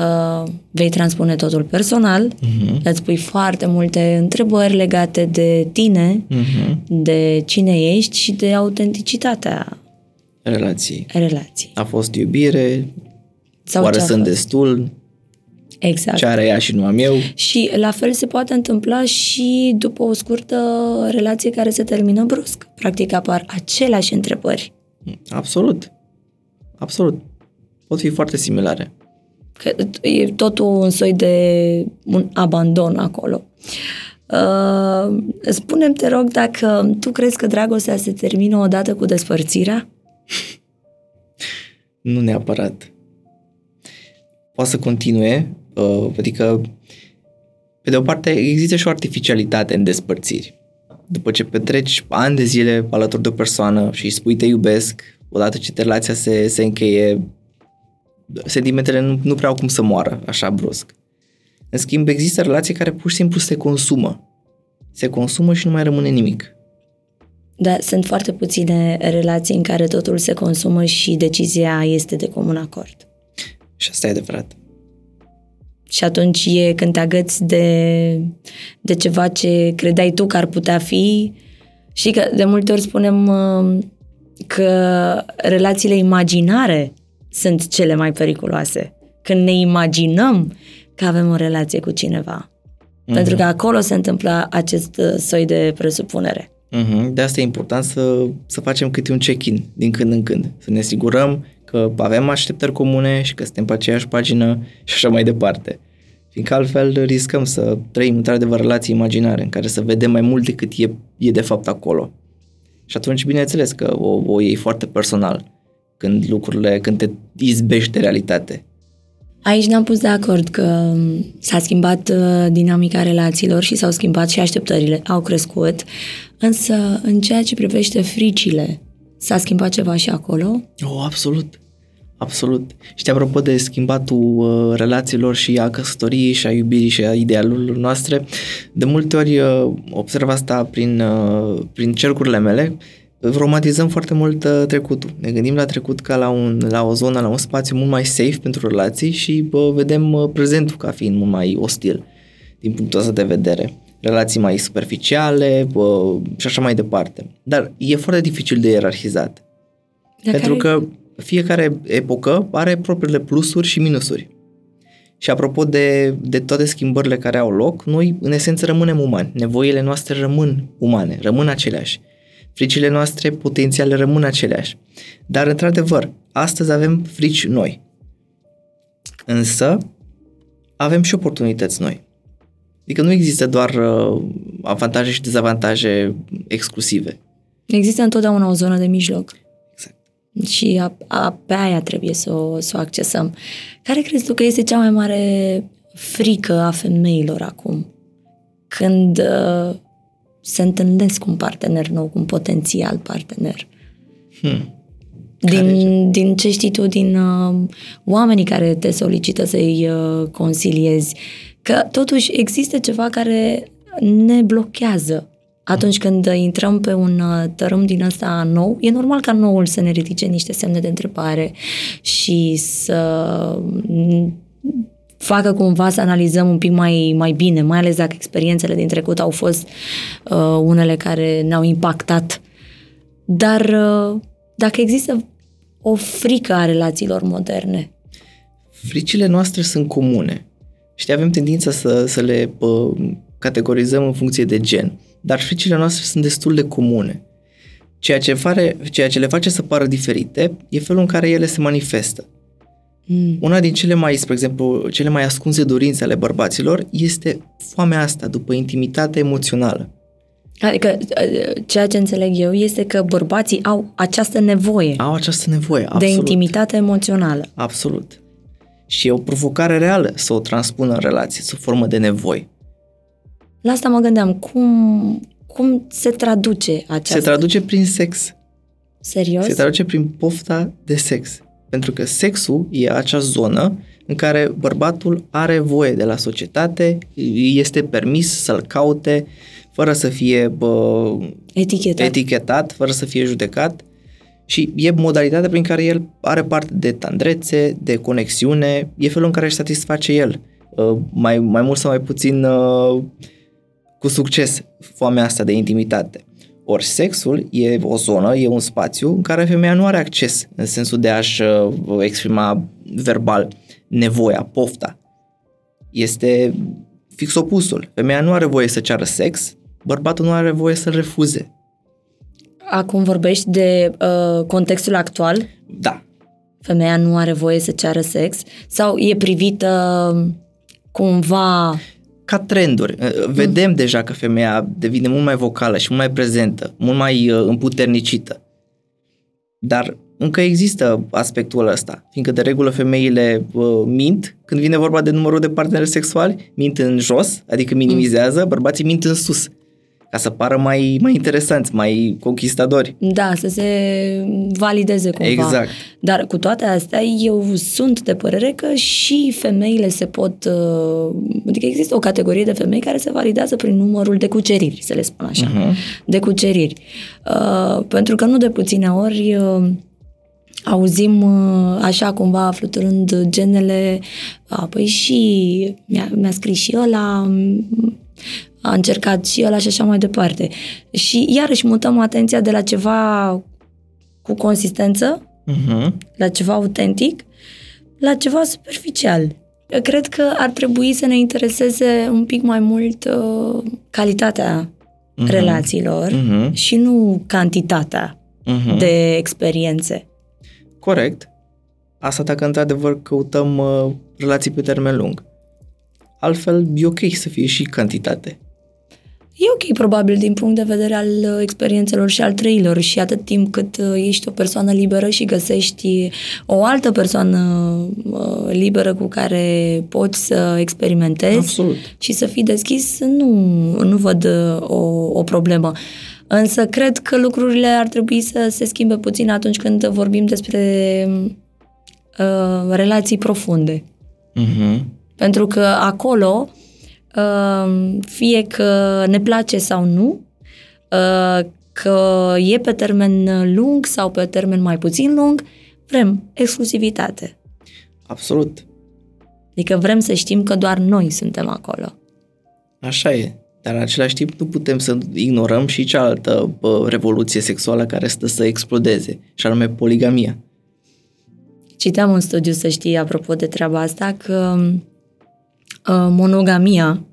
S2: uh, vei transpune totul personal, uh-huh. îți pui foarte multe întrebări legate de tine, uh-huh. de cine ești și de autenticitatea
S3: relației.
S2: relației.
S3: A fost iubire, Sau oare sunt destul,
S2: Exact.
S3: Ce are ea și nu am eu.
S2: Și la fel se poate întâmpla și după o scurtă relație care se termină brusc. Practic apar aceleași întrebări.
S3: Absolut. Absolut. Pot fi foarte similare.
S2: Că e totul un soi de un abandon acolo. Uh, spune te rog, dacă tu crezi că dragostea se termină odată cu despărțirea?
S3: Nu neapărat. Poate să continue, uh, adică, pe de o parte, există și o artificialitate în despărțiri. După ce petreci ani de zile alături de o persoană și îi spui te iubesc, odată ce relația se, se încheie, sentimentele nu, nu prea au cum să moară așa brusc. În schimb, există relații care pur și simplu se consumă. Se consumă și nu mai rămâne nimic.
S2: Da, sunt foarte puține relații în care totul se consumă și decizia este de comun acord.
S3: Și asta e adevărat.
S2: Și atunci e când te agăți de, de ceva ce credeai tu că ar putea fi și că de multe ori spunem uh, că relațiile imaginare sunt cele mai periculoase. Când ne imaginăm că avem o relație cu cineva. Mm-hmm. Pentru că acolo se întâmplă acest uh, soi de presupunere.
S3: Mm-hmm. De asta e important să, să facem câte un check-in din când în când. Să ne asigurăm că avem așteptări comune și că suntem pe aceeași pagină și așa mai departe. Fiindcă altfel riscăm să trăim într-adevăr relații imaginare în care să vedem mai mult decât e, e de fapt acolo. Și atunci, bineînțeles că o, o iei foarte personal când lucrurile, când te izbești de realitate.
S2: Aici ne-am pus de acord că s-a schimbat uh, dinamica relațiilor și s-au schimbat și așteptările, au crescut, însă în ceea ce privește fricile, s-a schimbat ceva și acolo?
S3: Oh, absolut. Absolut. Și apropo de schimbatul uh, relațiilor și a căsătoriei și a iubirii și a idealurilor noastre, de multe ori uh, observ asta prin, uh, prin cercurile mele, romantizăm foarte mult uh, trecutul. Ne gândim la trecut ca la, un, la o zonă, la un spațiu mult mai safe pentru relații și uh, vedem uh, prezentul ca fiind mult mai ostil din punctul ăsta de vedere. Relații mai superficiale uh, și așa mai departe. Dar e foarte dificil de ierarhizat.
S2: Dar
S3: pentru
S2: care-
S3: că fiecare epocă are propriile plusuri și minusuri. Și apropo de, de toate schimbările care au loc, noi în esență rămânem umani. Nevoile noastre rămân umane, rămân aceleași. Fricile noastre potențiale rămân aceleași. Dar, într-adevăr, astăzi avem frici noi. Însă, avem și oportunități noi. Adică nu există doar uh, avantaje și dezavantaje exclusive.
S2: Există întotdeauna o zonă de mijloc.
S3: Exact.
S2: Și a, a, pe aia trebuie să o, să o accesăm. Care crezi tu că este cea mai mare frică a femeilor acum? Când uh, se întâlnesc cu un partener nou, cu un potențial partener.
S3: Hmm. Care
S2: Din, din ce știi tu, din uh, oamenii care te solicită să-i uh, consiliezi, că totuși există ceva care ne blochează atunci când intrăm pe un uh, tărâm din ăsta nou, e normal ca noul să ne ridice niște semne de întrebare și să mm, facă cumva să analizăm un pic mai, mai bine, mai ales dacă experiențele din trecut au fost uh, unele care ne-au impactat. Dar uh, dacă există o frică a relațiilor moderne,
S3: fricile noastre sunt comune. Știi, avem tendința să, să le pă, categorizăm în funcție de gen, dar fricile noastre sunt destul de comune. Ceea ce, fare, ceea ce le face să pară diferite e felul în care ele se manifestă.
S2: Mm.
S3: Una din cele mai, spre exemplu, cele mai ascunse dorințe ale bărbaților este foamea asta după intimitate emoțională.
S2: adică uh, ceea ce înțeleg eu este că bărbații au această nevoie
S3: Au această nevoie,
S2: de
S3: absolut.
S2: intimitate emoțională.
S3: Absolut. Și e o provocare reală să o transpună în relație, sub formă de nevoi.
S2: La asta mă gândeam, cum, cum se traduce aceasta?
S3: Se traduce prin sex.
S2: Serios?
S3: Se traduce prin pofta de sex. Pentru că sexul e acea zonă în care bărbatul are voie de la societate, îi este permis să-l caute fără să fie bă,
S2: Etichetat.
S3: etichetat, fără să fie judecat și e modalitatea prin care el are parte de tandrețe, de conexiune, e felul în care își satisface el, uh, mai, mai mult sau mai puțin uh, cu succes foamea asta de intimitate. Ori sexul e o zonă, e un spațiu în care femeia nu are acces în sensul de a-și uh, exprima verbal nevoia, pofta. Este fix opusul. Femeia nu are voie să ceară sex, bărbatul nu are voie să-l refuze.
S2: Acum vorbești de uh, contextul actual?
S3: Da,
S2: Femeia nu are voie să ceară sex? Sau e privită cumva...
S3: ca trenduri. Vedem deja că femeia devine mult mai vocală și mult mai prezentă, mult mai uh, împuternicită. Dar încă există aspectul ăsta, fiindcă de regulă femeile uh, mint când vine vorba de numărul de parteneri sexuali, mint în jos, adică minimizează, bărbații mint în sus, ca să pară mai, mai interesanți, mai conquistadori.
S2: Da, să se valideze cumva.
S3: Exact.
S2: Dar cu toate astea, eu sunt de părere că și femeile se pot... uh, Adică există o categorie de femei care se validează prin numărul de cuceriri, să le spun așa.
S3: Mhm.
S2: De cuceriri. Uh, pentru că nu de puține ori... Uh, auzim uh, așa cumva fluturând genele, a, păi și mi-a, mi-a scris și ăla, m, a încercat și ăla și așa mai departe. Și iarăși mutăm atenția de la ceva cu consistență,
S3: Mhm.
S2: la ceva autentic, la ceva superficial. Cred că ar trebui să ne intereseze un pic mai mult uh, calitatea
S3: Mhm.
S2: relațiilor
S3: Mhm.
S2: și nu cantitatea
S3: Mhm.
S2: de experiențe.
S3: Corect. Asta dacă într-adevăr căutăm uh, relații pe termen lung. Altfel, e ok să fie și cantitate.
S2: E ok, probabil, din punct de vedere al uh, experiențelor și al trăilor și atât timp cât uh, ești o persoană liberă și găsești o altă persoană uh, liberă cu care poți să experimentezi
S3: Absolut.
S2: și să fii deschis, nu, nu văd o, o problemă. Însă cred că lucrurile ar trebui să se schimbe puțin atunci când vorbim despre uh, relații profunde.
S3: Uh-huh.
S2: Pentru că acolo Ehm, fie că ne place sau nu, ehm, că e pe termen lung sau pe termen mai puțin lung, vrem exclusivitate.
S3: Absolut.
S2: Adică vrem să știm că doar noi suntem acolo.
S3: Așa e. Dar în același timp nu putem să ignorăm și cealaltă bă, revoluție sexuală care stă să explodeze, și anume poligamia.
S2: Citeam un studiu, să știi, apropo de treaba asta, că Uh, monogamia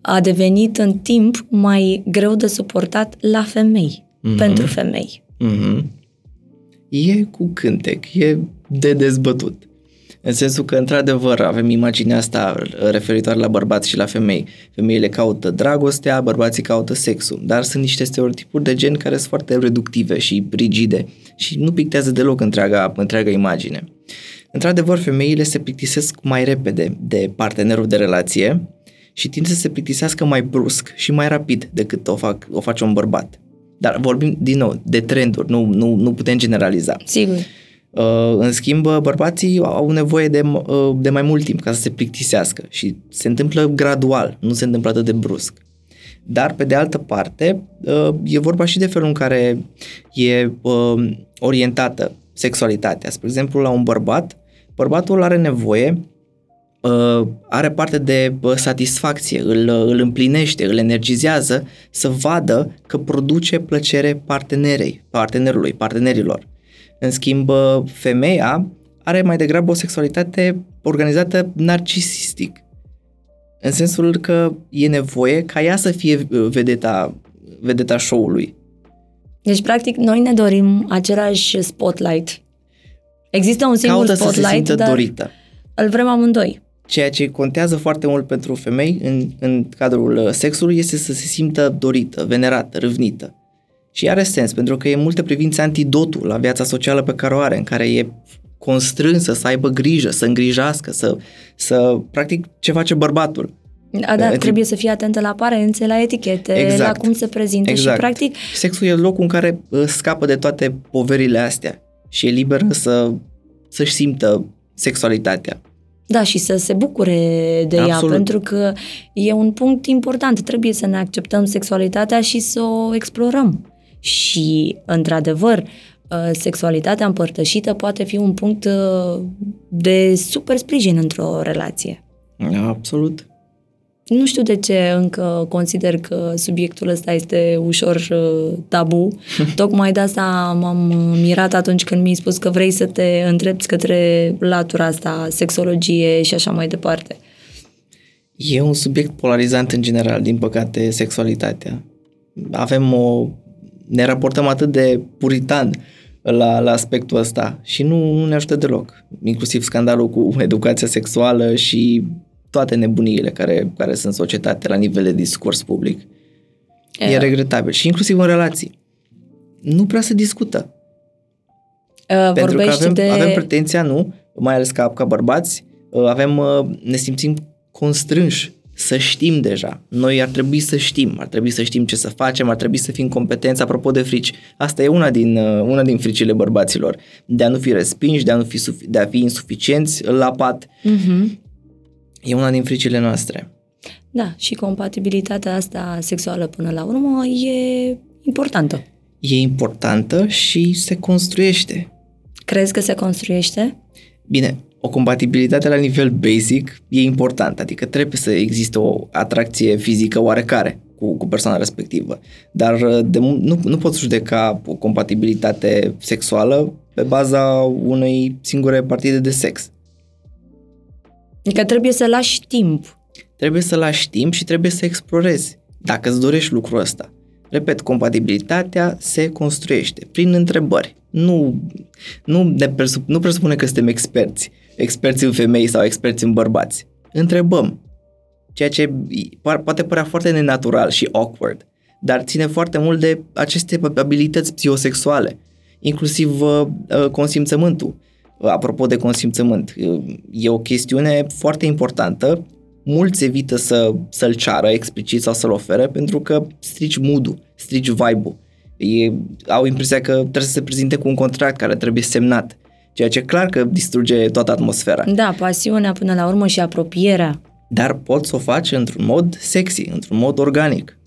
S2: a devenit în timp mai greu de suportat la femei, mm-hmm. pentru femei.
S3: Mm-hmm. E cu cântec, e de dezbătut. În sensul că, într-adevăr, avem imaginea asta referitoare la bărbați și la femei. Femeile caută dragostea, bărbații caută sexul, dar sunt niște stereotipuri de gen care sunt foarte reductive și rigide și nu pictează deloc întreaga, întreaga imagine. Într-adevăr, femeile se plictisesc mai repede de partenerul de relație și tind să se plictisească mai brusc și mai rapid decât o, fac, o face un bărbat. Dar vorbim din nou de trenduri, nu, nu, nu putem generaliza.
S2: Sigur.
S3: Uh, în schimb, bărbații au nevoie de, uh, de mai mult timp ca să se plictisească și se întâmplă gradual, nu se întâmplă atât de brusc. Dar, pe de altă parte, uh, e vorba și de felul în care e uh, orientată sexualitatea. Spre exemplu, la un bărbat, bărbatul are nevoie, uh, are parte de uh, satisfacție, îl, uh, îl împlinește, îl energizează să vadă că produce plăcere partenerei, partenerului, partenerilor. În schimb, femeia are mai degrabă o sexualitate organizată narcisistic. În sensul că e nevoie ca ea să fie vedeta, vedeta show-ului.
S2: Deci, practic, noi ne dorim același spotlight Există un singur
S3: Caută
S2: spotlight,
S3: să se
S2: dar
S3: dorită.
S2: îl vrem amândoi.
S3: Ceea ce contează foarte mult pentru femei în, în cadrul uh, sexului este să se simtă dorită, venerată, râvnită. Și are sens, pentru că e în multe privințe antidotul la viața socială pe care o are, în care e constrânsă să aibă grijă, să îngrijească, să, să practic ce face bărbatul.
S2: Da, da, trebuie să fie atentă la aparențe, la etichete, exact. la cum se prezintă
S3: exact.
S2: și practic...
S3: Sexul e locul în care uh, scapă de toate poverile astea și e liberă să, să-și simtă sexualitatea.
S2: Da, și să se bucure de Absolut. ea, pentru că e un punct important. Trebuie să ne acceptăm sexualitatea și să o explorăm. Și, într-adevăr, uh, sexualitatea împărtășită poate fi un punct uh, de super sprijin într-o relație.
S3: Absolut.
S2: Nu știu de ce încă consider că subiectul ăsta este ușor uh, tabu. Tocmai de asta m-am mirat atunci când mi-ai spus că vrei să te îndrepți către latura asta, sexologie și așa mai departe.
S3: E un subiect polarizant în general, din păcate, sexualitatea. Avem o... ne raportăm atât de puritan la, la aspectul ăsta și nu, nu ne ajută deloc. Inclusiv scandalul cu educația sexuală și toate nebuniile care, care sunt societate la nivel de discurs public. E, e regretabil. Și inclusiv în relații. Nu prea se discută.
S2: Uh,
S3: Pentru că avem,
S2: de...
S3: avem pretenția, nu, mai ales ca, ca bărbați, uh, avem, uh, ne simțim constrânși să știm deja. Noi ar trebui să știm, ar trebui să știm ce să facem, ar trebui să fim competenți. Apropo de frici, asta e una din, uh, una din fricile bărbaților. De a nu fi respinși, de a, nu fi, de a fi insuficienți la pat. Uh-huh. E una din fricile noastre.
S2: Da, și compatibilitatea asta sexuală până la urmă e importantă.
S3: E importantă și se construiește.
S2: Crezi că se construiește?
S3: Bine, o compatibilitate la nivel basic e importantă, adică trebuie să existe o atracție fizică oarecare cu, cu persoana respectivă. Dar de, nu, nu poți judeca o compatibilitate sexuală pe baza unei singure partide de sex.
S2: Adică trebuie să lași timp.
S3: Trebuie să lași timp și trebuie să explorezi. Dacă îți dorești lucrul ăsta. Repet, compatibilitatea se construiește prin întrebări. Nu, nu, ne presup, nu presupune că suntem experți, experți în femei sau experți în bărbați. Întrebăm, ceea ce poate părea foarte nenatural și awkward, dar ține foarte mult de aceste abilități psihosexuale, inclusiv uh, uh consimțământul. Apropo de consimțământ, uh, e o chestiune foarte importantă mulți evită să, să-l ceară explicit sau să-l ofere pentru că strici mood strici vibe-ul. E, au impresia că trebuie să se prezinte cu un contract care trebuie semnat, ceea ce clar că distruge toată atmosfera.
S2: Da, pasiunea până la urmă și apropierea.
S3: Dar poți să o faci într-un mod sexy, într-un mod organic.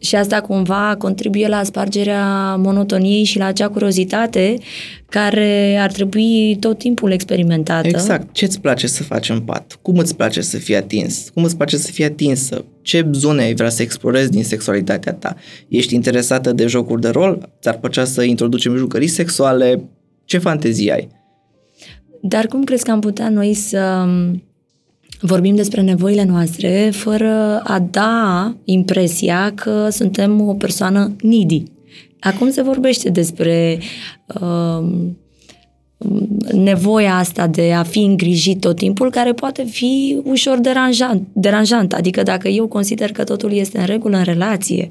S2: Și asta cumva contribuie la spargerea monotoniei și la acea curiozitate care ar trebui tot timpul experimentată.
S3: Exact. Ce îți place să faci în pat? Cum îți place să fii atins? Cum îți place să fii atinsă? Ce zone ai vrea să explorezi din sexualitatea ta? Ești interesată de jocuri de rol? Ți-ar plăcea să introducem jucării sexuale? Ce fantezii ai?
S2: Dar cum crezi că am putea noi să vorbim despre nevoile noastre fără a da impresia că suntem o persoană needy. Acum se vorbește despre uh, nevoia asta de a fi îngrijit tot timpul, care poate fi ușor deranjant, deranjant. Adică dacă eu consider că totul este în regulă în relație,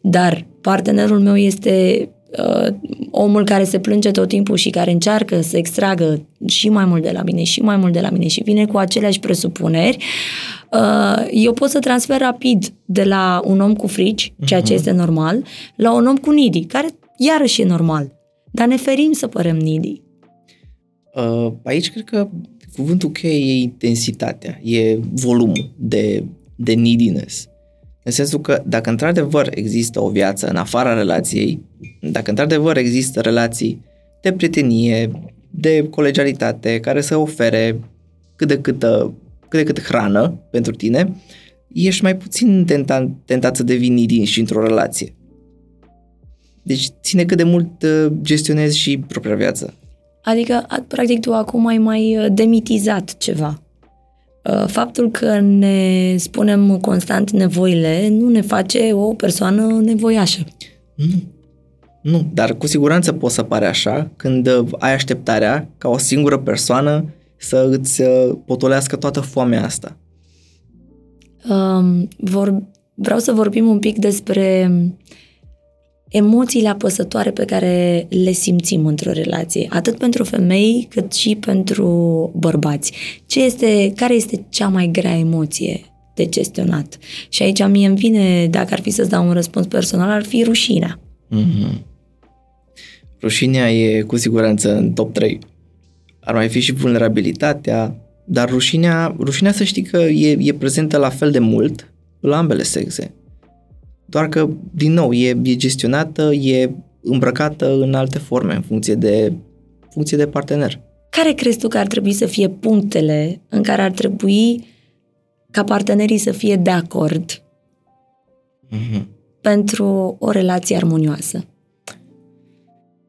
S2: dar partenerul meu este uh, omul care se plânge tot timpul și care încearcă să extragă și mai mult de la mine și mai mult de la mine și vine cu aceleași presupuneri, uh, eu pot să transfer rapid de la un om cu frici, ceea ce mhm. este normal, la un om cu nidi, care iarăși e normal. Dar ne ferim să părem nidi.
S3: Uh, aici cred că cuvântul cheie e intensitatea, e volumul de, de neediness. În sensul că dacă într-adevăr există o viață în afara relației, dacă într-adevăr există relații de prietenie, de colegialitate, care să ofere cât de cât, cât de cât hrană pentru tine, ești mai puțin tentat, tentat să devii nidin și într-o relație. Deci ține cât de mult uh, gestionezi și propria viață.
S2: Adică, practic, tu acum ai mai uh, demitizat ceva. Uh, faptul că ne spunem constant nevoile nu ne face o persoană nevoiașă.
S3: Nu. Nu, dar cu siguranță poți să pare așa când uh, ai așteptarea ca o singură persoană să îți uh, potolească toată foamea asta.
S2: Um, vor, vreau să vorbim un pic despre emoțiile apăsătoare pe care le simțim într-o relație, atât pentru femei cât și pentru bărbați. Ce este, care este cea mai grea emoție de gestionat? Și aici mie îmi vine, dacă ar fi să-ți dau un răspuns personal, ar fi rușinea. Mm-hmm.
S3: Rușinea e cu siguranță în top 3. Ar mai fi și vulnerabilitatea, dar rușinea, rușinea să știi că e, e prezentă la fel de mult la ambele sexe doar că, din nou, e, e gestionată, e îmbrăcată în alte forme, în funcție de, funcție de partener.
S2: Care crezi tu că ar trebui să fie punctele în care ar trebui ca partenerii să fie de acord mm-hmm. pentru o relație armonioasă?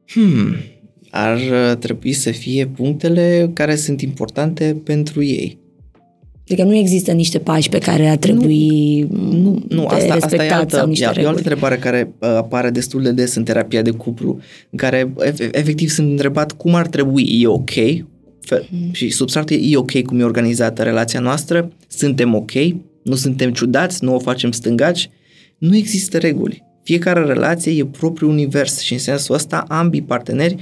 S3: Hmm, ar trebui să fie punctele care sunt importante pentru ei.
S2: Adică nu există niște pași pe care ar trebui nu, nu, asta, asta e altă, sau niște
S3: e o altă întrebare care uh, apare destul de des în terapia de cuplu, în care efectiv sunt întrebat cum ar trebui, e ok? Fel, mm. Și substratul e ok cum e organizată relația noastră, suntem ok, nu suntem ciudați, nu o facem stângaci, nu există reguli. Fiecare relație e propriul univers și în sensul ăsta ambii parteneri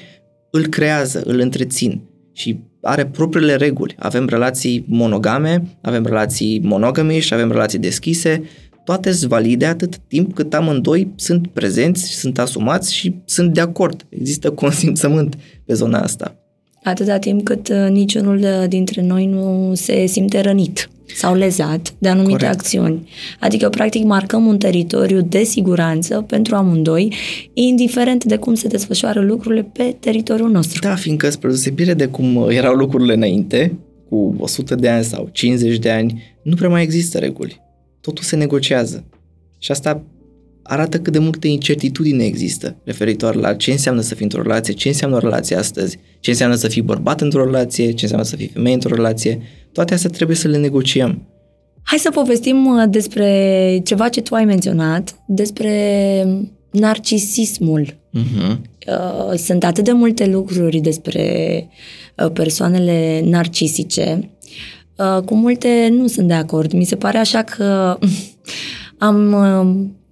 S3: îl creează, îl întrețin și are propriile reguli. Avem relații monogame, avem relații monogame și avem relații deschise. Toate sunt valide atât timp cât amândoi sunt prezenți, sunt asumați și sunt de acord. Există consimțământ pe zona asta.
S2: Atâta timp cât uh, niciunul dintre noi nu se simte rănit sau lezat de anumite Corect. acțiuni. Adică, practic, marcăm un teritoriu de siguranță pentru amândoi, indiferent de cum se desfășoară lucrurile pe teritoriul nostru.
S3: Da, fiindcă, spre deosebire de cum erau lucrurile înainte, cu 100 de ani sau 50 de ani, nu prea mai există reguli. Totul se negociază. Și asta arată cât de multe incertitudine există referitor la ce înseamnă să fii într-o relație, ce înseamnă o relație astăzi, ce înseamnă să fii bărbat într-o relație, ce înseamnă să fii femeie într-o relație. Toate astea trebuie să le negociem.
S2: Hai să povestim uh, despre ceva ce tu ai menționat, despre narcisismul.
S3: Uh-huh.
S2: Sunt atât de multe lucruri despre uh, persoanele narcisice, cu multe nu sunt de acord. Mi se pare așa că am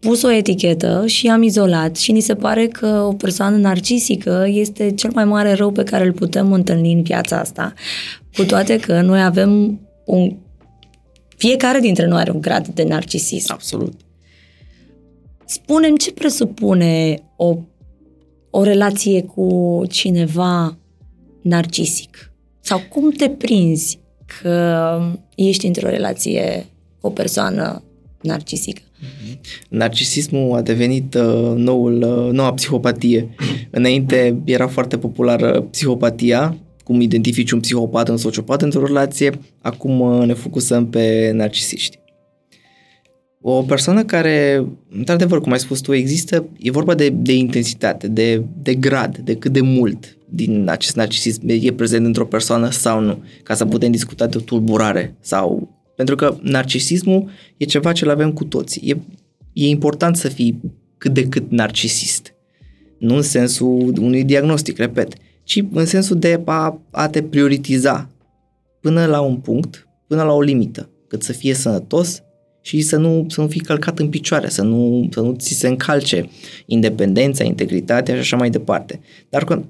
S2: pus o etichetă și am izolat și ni se pare că o persoană narcisică este cel mai mare rău pe care îl putem întâlni în viața asta. Cu toate că noi avem un... Fiecare dintre noi are un grad de narcisism.
S3: Absolut.
S2: Spunem ce presupune o, o relație cu cineva narcisic? Sau cum te prinzi că ești într-o relație cu o persoană narcisică?
S3: Mhm. Narcisismul a devenit uh, noul, uh, noua psihopatie. Înainte era foarte populară psihopatia, cum identifici un psihopat, un sociopat într-o relație, acum uh, ne focusăm pe narcisiști. O persoană care, într-adevăr, cum ai spus tu, există, e vorba de, de intensitate, de, de grad, de cât de mult din acest narcisism e prezent într-o persoană sau nu, ca să putem discuta de o tulburare sau pentru că narcisismul e ceva ce îl avem cu toții. E, e important să fii cât de cât narcisist. Nu în sensul unui diagnostic, repet, ci în sensul de a, a te prioritiza până la un punct, până la o limită, cât să fie sănătos și să nu, să nu fii călcat în picioare, să nu, să nu ți se încalce independența, integritatea și așa mai departe. Dar că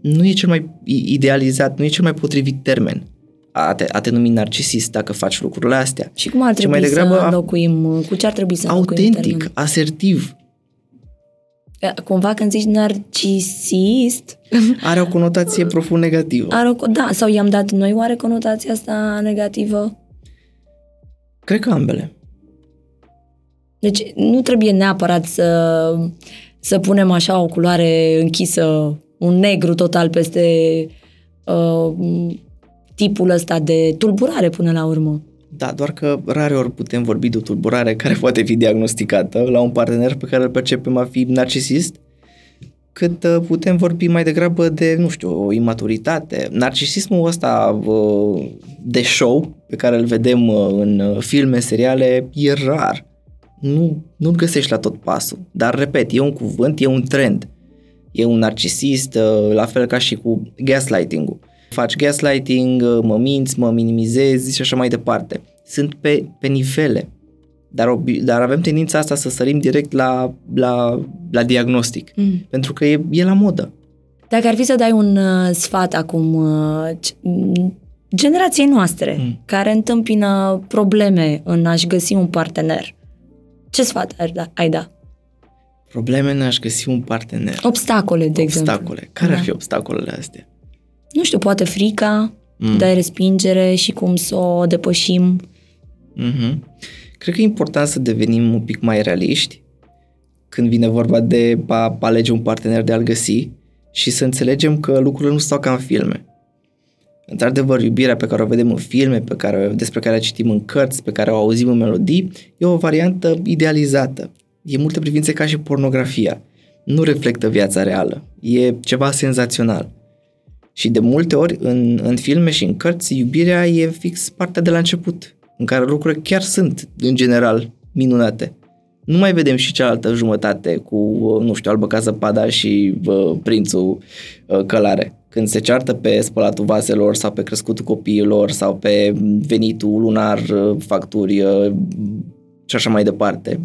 S3: nu e cel mai idealizat, nu e cel mai potrivit termen a te, a te numi narcisist dacă faci lucrurile astea.
S2: Și cum ar trebui mai degrabă, să înlocuim? Cu ce ar trebui să
S3: Autentic, asertiv.
S2: Cumva când zici narcisist...
S3: Are o conotație profund negativă.
S2: Are o, da, sau i-am dat noi oare conotația asta negativă?
S3: Cred că ambele.
S2: Deci nu trebuie neapărat să, să punem așa o culoare închisă, un negru total peste uh, tipul ăsta de tulburare până la urmă.
S3: Da, doar că rare ori putem vorbi de o tulburare care poate fi diagnosticată la un partener pe care îl percepem a fi narcisist, cât uh, putem vorbi mai degrabă de, nu știu, o imaturitate. Narcisismul ăsta uh, de show pe care îl vedem uh, în filme, seriale, e rar. Nu, nu-l găsești la tot pasul. Dar, repet, e un cuvânt, e un trend. E un narcisist, la fel ca și cu gaslighting-ul faci gaslighting, uh, mă minți, mă minimizezi și așa mai departe. Sunt pe, pe nivele, dar, dar avem tendința asta să sărim direct la, la, la diagnostic, mm. pentru că e, e la modă.
S2: Dacă ar fi să dai un uh, sfat acum uh, generației noastre, mm. care întâmpină probleme în a-și găsi un partener, ce sfat ai da? Ai da?
S3: Probleme în a-și găsi un partener.
S2: Obstacole, de
S3: obstacole.
S2: exemplu.
S3: Obstacole. Care da. ar fi obstacolele astea?
S2: Nu știu, poate frica mm. de respingere și cum să o depășim.
S3: Mm-hmm. Cred că e important să devenim un pic mai realiști când vine vorba de a alege un partener de a-l găsi și să înțelegem că lucrurile nu stau ca în filme. Într-adevăr, iubirea pe care o vedem în filme, pe care, despre care citim în cărți, pe care o auzim în melodii, e o variantă idealizată. E multe privințe ca și pornografia. Nu reflectă viața reală. E ceva senzațional. Și de multe ori în, în filme și în cărți, iubirea e fix partea de la început, în care lucrurile chiar sunt, în general, minunate. Nu mai vedem și cealaltă jumătate cu, nu știu, albă ca zăpada și uh, prințul uh, călare. Când se ceartă pe spălatul vaselor sau pe crescutul copiilor sau pe venitul lunar, uh, facturi uh, și așa mai departe.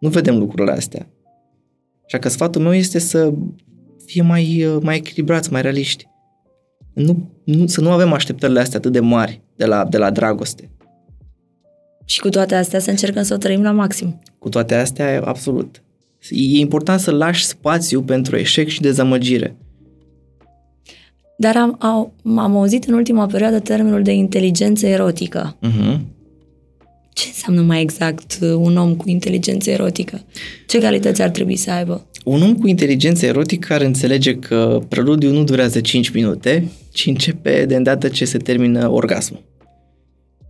S3: Nu vedem lucrurile astea. Așa că sfatul meu este să fie mai, uh, mai echilibrați, mai realiști. Nu, nu, să nu avem așteptările astea atât de mari de la, de la dragoste.
S2: Și cu toate astea să încercăm să o trăim la maxim.
S3: Cu toate astea, absolut. E important să lași spațiu pentru eșec și dezamăgire.
S2: Dar am, am, am auzit în ultima perioadă termenul de inteligență erotică. Uh-huh. Ce înseamnă mai exact uh, un om cu inteligență erotică? Ce calități ar trebui să aibă?
S3: Un om cu inteligență erotică ar înțelege că preludiul nu durează 5 minute, ci începe de îndată ce se termină orgasmul.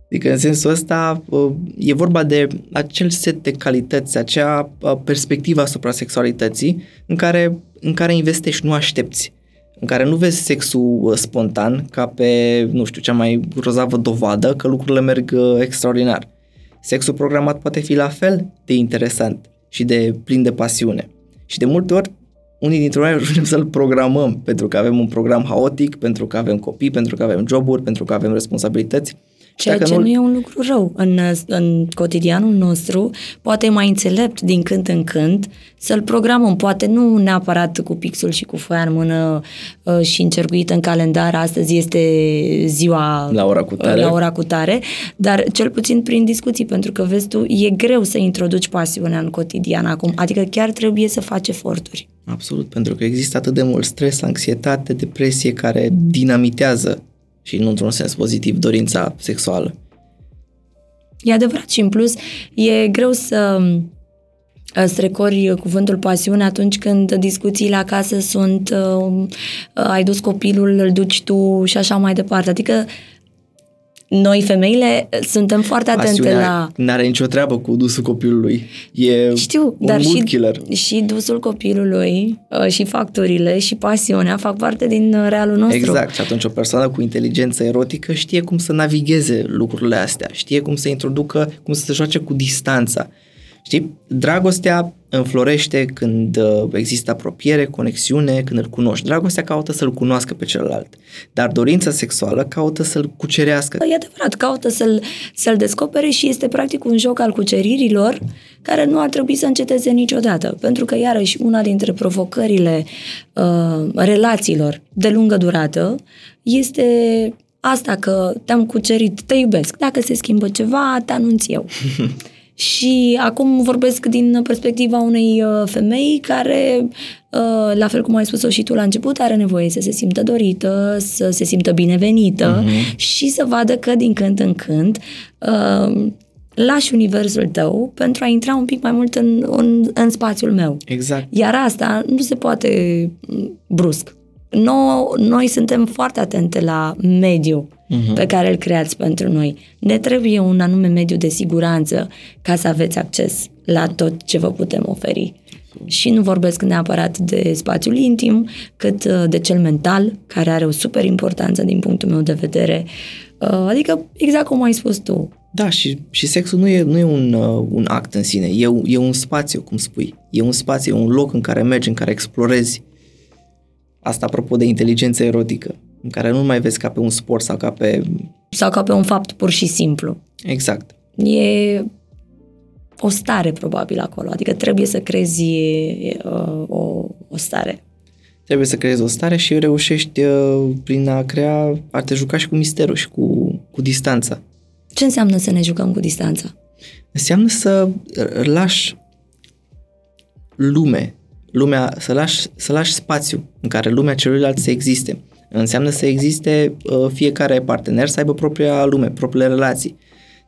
S3: Adică în sensul ăsta uh, e vorba de acel set de calități, acea uh, perspectivă asupra sexualității în care, în care investești, nu aștepți în care nu vezi sexul uh, spontan ca pe, nu știu, cea mai grozavă dovadă că lucrurile merg uh, extraordinar. Sexul programat poate fi la fel de interesant și de plin de pasiune. Și de multe ori, unii dintre noi ajungem să-l programăm pentru că avem un program haotic, pentru că avem copii, pentru că avem joburi, pentru că avem responsabilități
S2: Ceea ce nu e un lucru rău. În, în cotidianul nostru, poate e mai înțelept din când în când să-l programăm. Poate nu neapărat cu pixul și cu foaia în mână uh, și încercuit în calendar. Astăzi este ziua
S3: la ora cu tare.
S2: La ora cu tare dar cel puțin prin discuții, pentru că, vezi tu, e greu să introduci pasiunea în cotidian acum. Adică chiar trebuie să faci eforturi.
S3: Absolut, pentru că există atât de mult stres, anxietate, depresie care dinamitează și nu într-un sens pozitiv dorința sexuală.
S2: E adevărat și în plus e greu să strecori cuvântul pasiune atunci când discuțiile acasă sunt uh, ai dus copilul, îl duci tu și așa mai departe. Adică noi, femeile, suntem foarte atente Pasiunea la...
S3: nu are nicio treabă cu dusul copilului. E
S2: Știu,
S3: un
S2: dar
S3: mood
S2: și,
S3: killer.
S2: și dusul copilului uh, și factorile și pasiunea fac parte din uh, realul nostru.
S3: Exact. Și atunci o persoană cu inteligență erotică știe cum să navigheze lucrurile astea, știe cum să introducă, cum să se joace cu distanța. Știi? Dragostea înflorește când uh, există apropiere, conexiune, când îl cunoști. Dragostea caută să-l cunoască pe celălalt. Dar dorința sexuală caută să-l cucerească.
S2: E adevărat, caută să-l, să-l descopere și este practic un joc al cuceririlor care nu ar trebui să înceteze niciodată. Pentru că, iarăși, una dintre provocările uh, relațiilor de lungă durată este asta că te-am cucerit, te iubesc. Dacă se schimbă ceva, te anunț eu. Și acum vorbesc din perspectiva unei uh, femei care, uh, la fel cum ai spus-o și tu la început, are nevoie să se simtă dorită, să se simtă binevenită uh-huh. și să vadă că din când în când uh, lași universul tău pentru a intra un pic mai mult în, în, în spațiul meu.
S3: Exact.
S2: Iar asta nu se poate brusc. Noi, noi suntem foarte atente la mediu uh-huh. pe care îl creați pentru noi. Ne trebuie un anume mediu de siguranță ca să aveți acces la tot ce vă putem oferi. Și nu vorbesc neapărat de spațiul intim, cât uh, de cel mental, care are o super importanță din punctul meu de vedere. Uh, adică, exact cum ai spus tu.
S3: Da, și, și sexul nu e, nu e un, uh, un act în sine, e, e un spațiu, cum spui. E un spațiu, e un loc în care mergi, în care explorezi. Asta apropo de inteligență erotică în care nu mai vezi ca pe un sport sau ca pe...
S2: Sau ca pe un fapt pur și simplu.
S3: Exact.
S2: E o stare probabil acolo, adică trebuie să crezi uh, o, o stare.
S3: Trebuie să creezi o stare și reușești uh, prin a crea, ar te juca și cu misterul și cu, cu distanța.
S2: Ce înseamnă să ne jucăm cu distanța?
S3: Înseamnă să lași lume, lumea, să lași, să lași spațiu în care lumea celuilalt să existe. Înseamnă să existe uh, fiecare partener să aibă propria lume, propriile relații.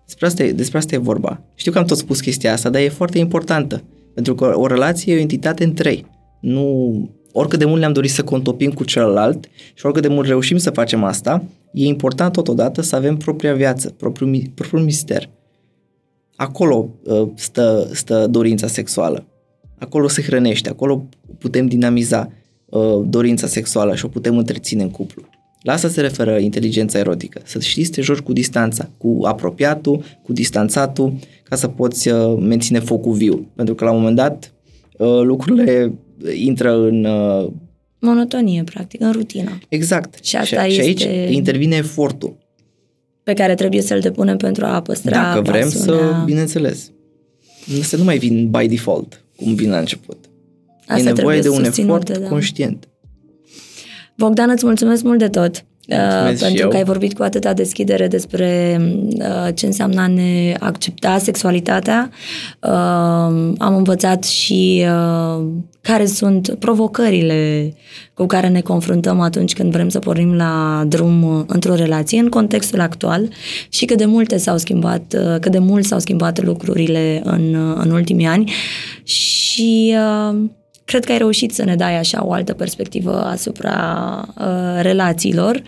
S3: Despre asta, e, despre asta e vorba. Știu că am tot spus chestia asta, dar e foarte importantă. Pentru că o relație e o entitate în trei. Nu, oricât de mult ne-am dorit să contopim cu celălalt și oricât de mult reușim să facem asta, e important totodată să avem propria viață, propriul, propriul mister. Acolo uh, stă, stă dorința sexuală. Acolo se hrănește, acolo putem dinamiza. Uh, dorința sexuală și o putem întreține în cuplu. La asta se referă inteligența erotică. Să știți să te joci cu distanța, cu apropiatul, cu distanțatul, ca să poți uh, menține focul viu. Pentru că la un moment dat uh, lucrurile intră în...
S2: Monotonie, practic, în rutină.
S3: Exact.
S2: Și, asta
S3: și,
S2: este...
S3: și aici intervine efortul.
S2: Pe care trebuie să-l depunem pentru a păstra
S3: Dacă vrem
S2: pasiunea...
S3: să, bineînțeles. Să nu mai vin by default, cum vin la început. Asta e nevoie de un efort da. conștient.
S2: Bogdan, îți mulțumesc mult de tot. Uh, pentru că ai vorbit cu atâta deschidere despre uh, ce înseamnă a ne accepta sexualitatea. Uh, am învățat și uh, care sunt provocările cu care ne confruntăm atunci când vrem să pornim la drum uh, într-o relație în contextul actual și cât de multe s-au schimbat, uh, cât de mult s-au schimbat lucrurile în, uh, în ultimii ani și uh, cred că ai reușit să ne dai așa o altă perspectivă asupra uh, relațiilor,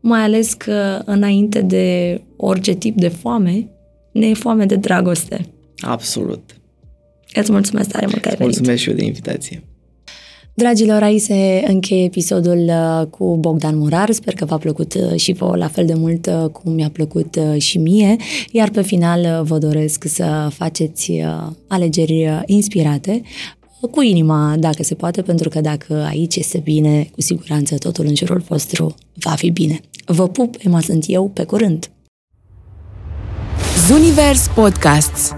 S2: mai ales că înainte de orice tip de foame, ne e foame de dragoste.
S3: Absolut.
S2: Îți mulțumesc tare mult că ai
S3: venit. Mulțumesc și eu de invitație.
S2: Dragilor, aici se încheie episodul uh, cu Bogdan Murar. Sper că v-a plăcut uh, și vouă la fel de mult uh, cum mi-a plăcut și mie. Iar pe final vă doresc să faceți alegeri inspirate, cu inima, dacă se poate, pentru că dacă aici este bine, cu siguranță totul în jurul vostru va fi bine. Vă pup, Emma sunt eu, pe curând!
S1: Zunivers Podcasts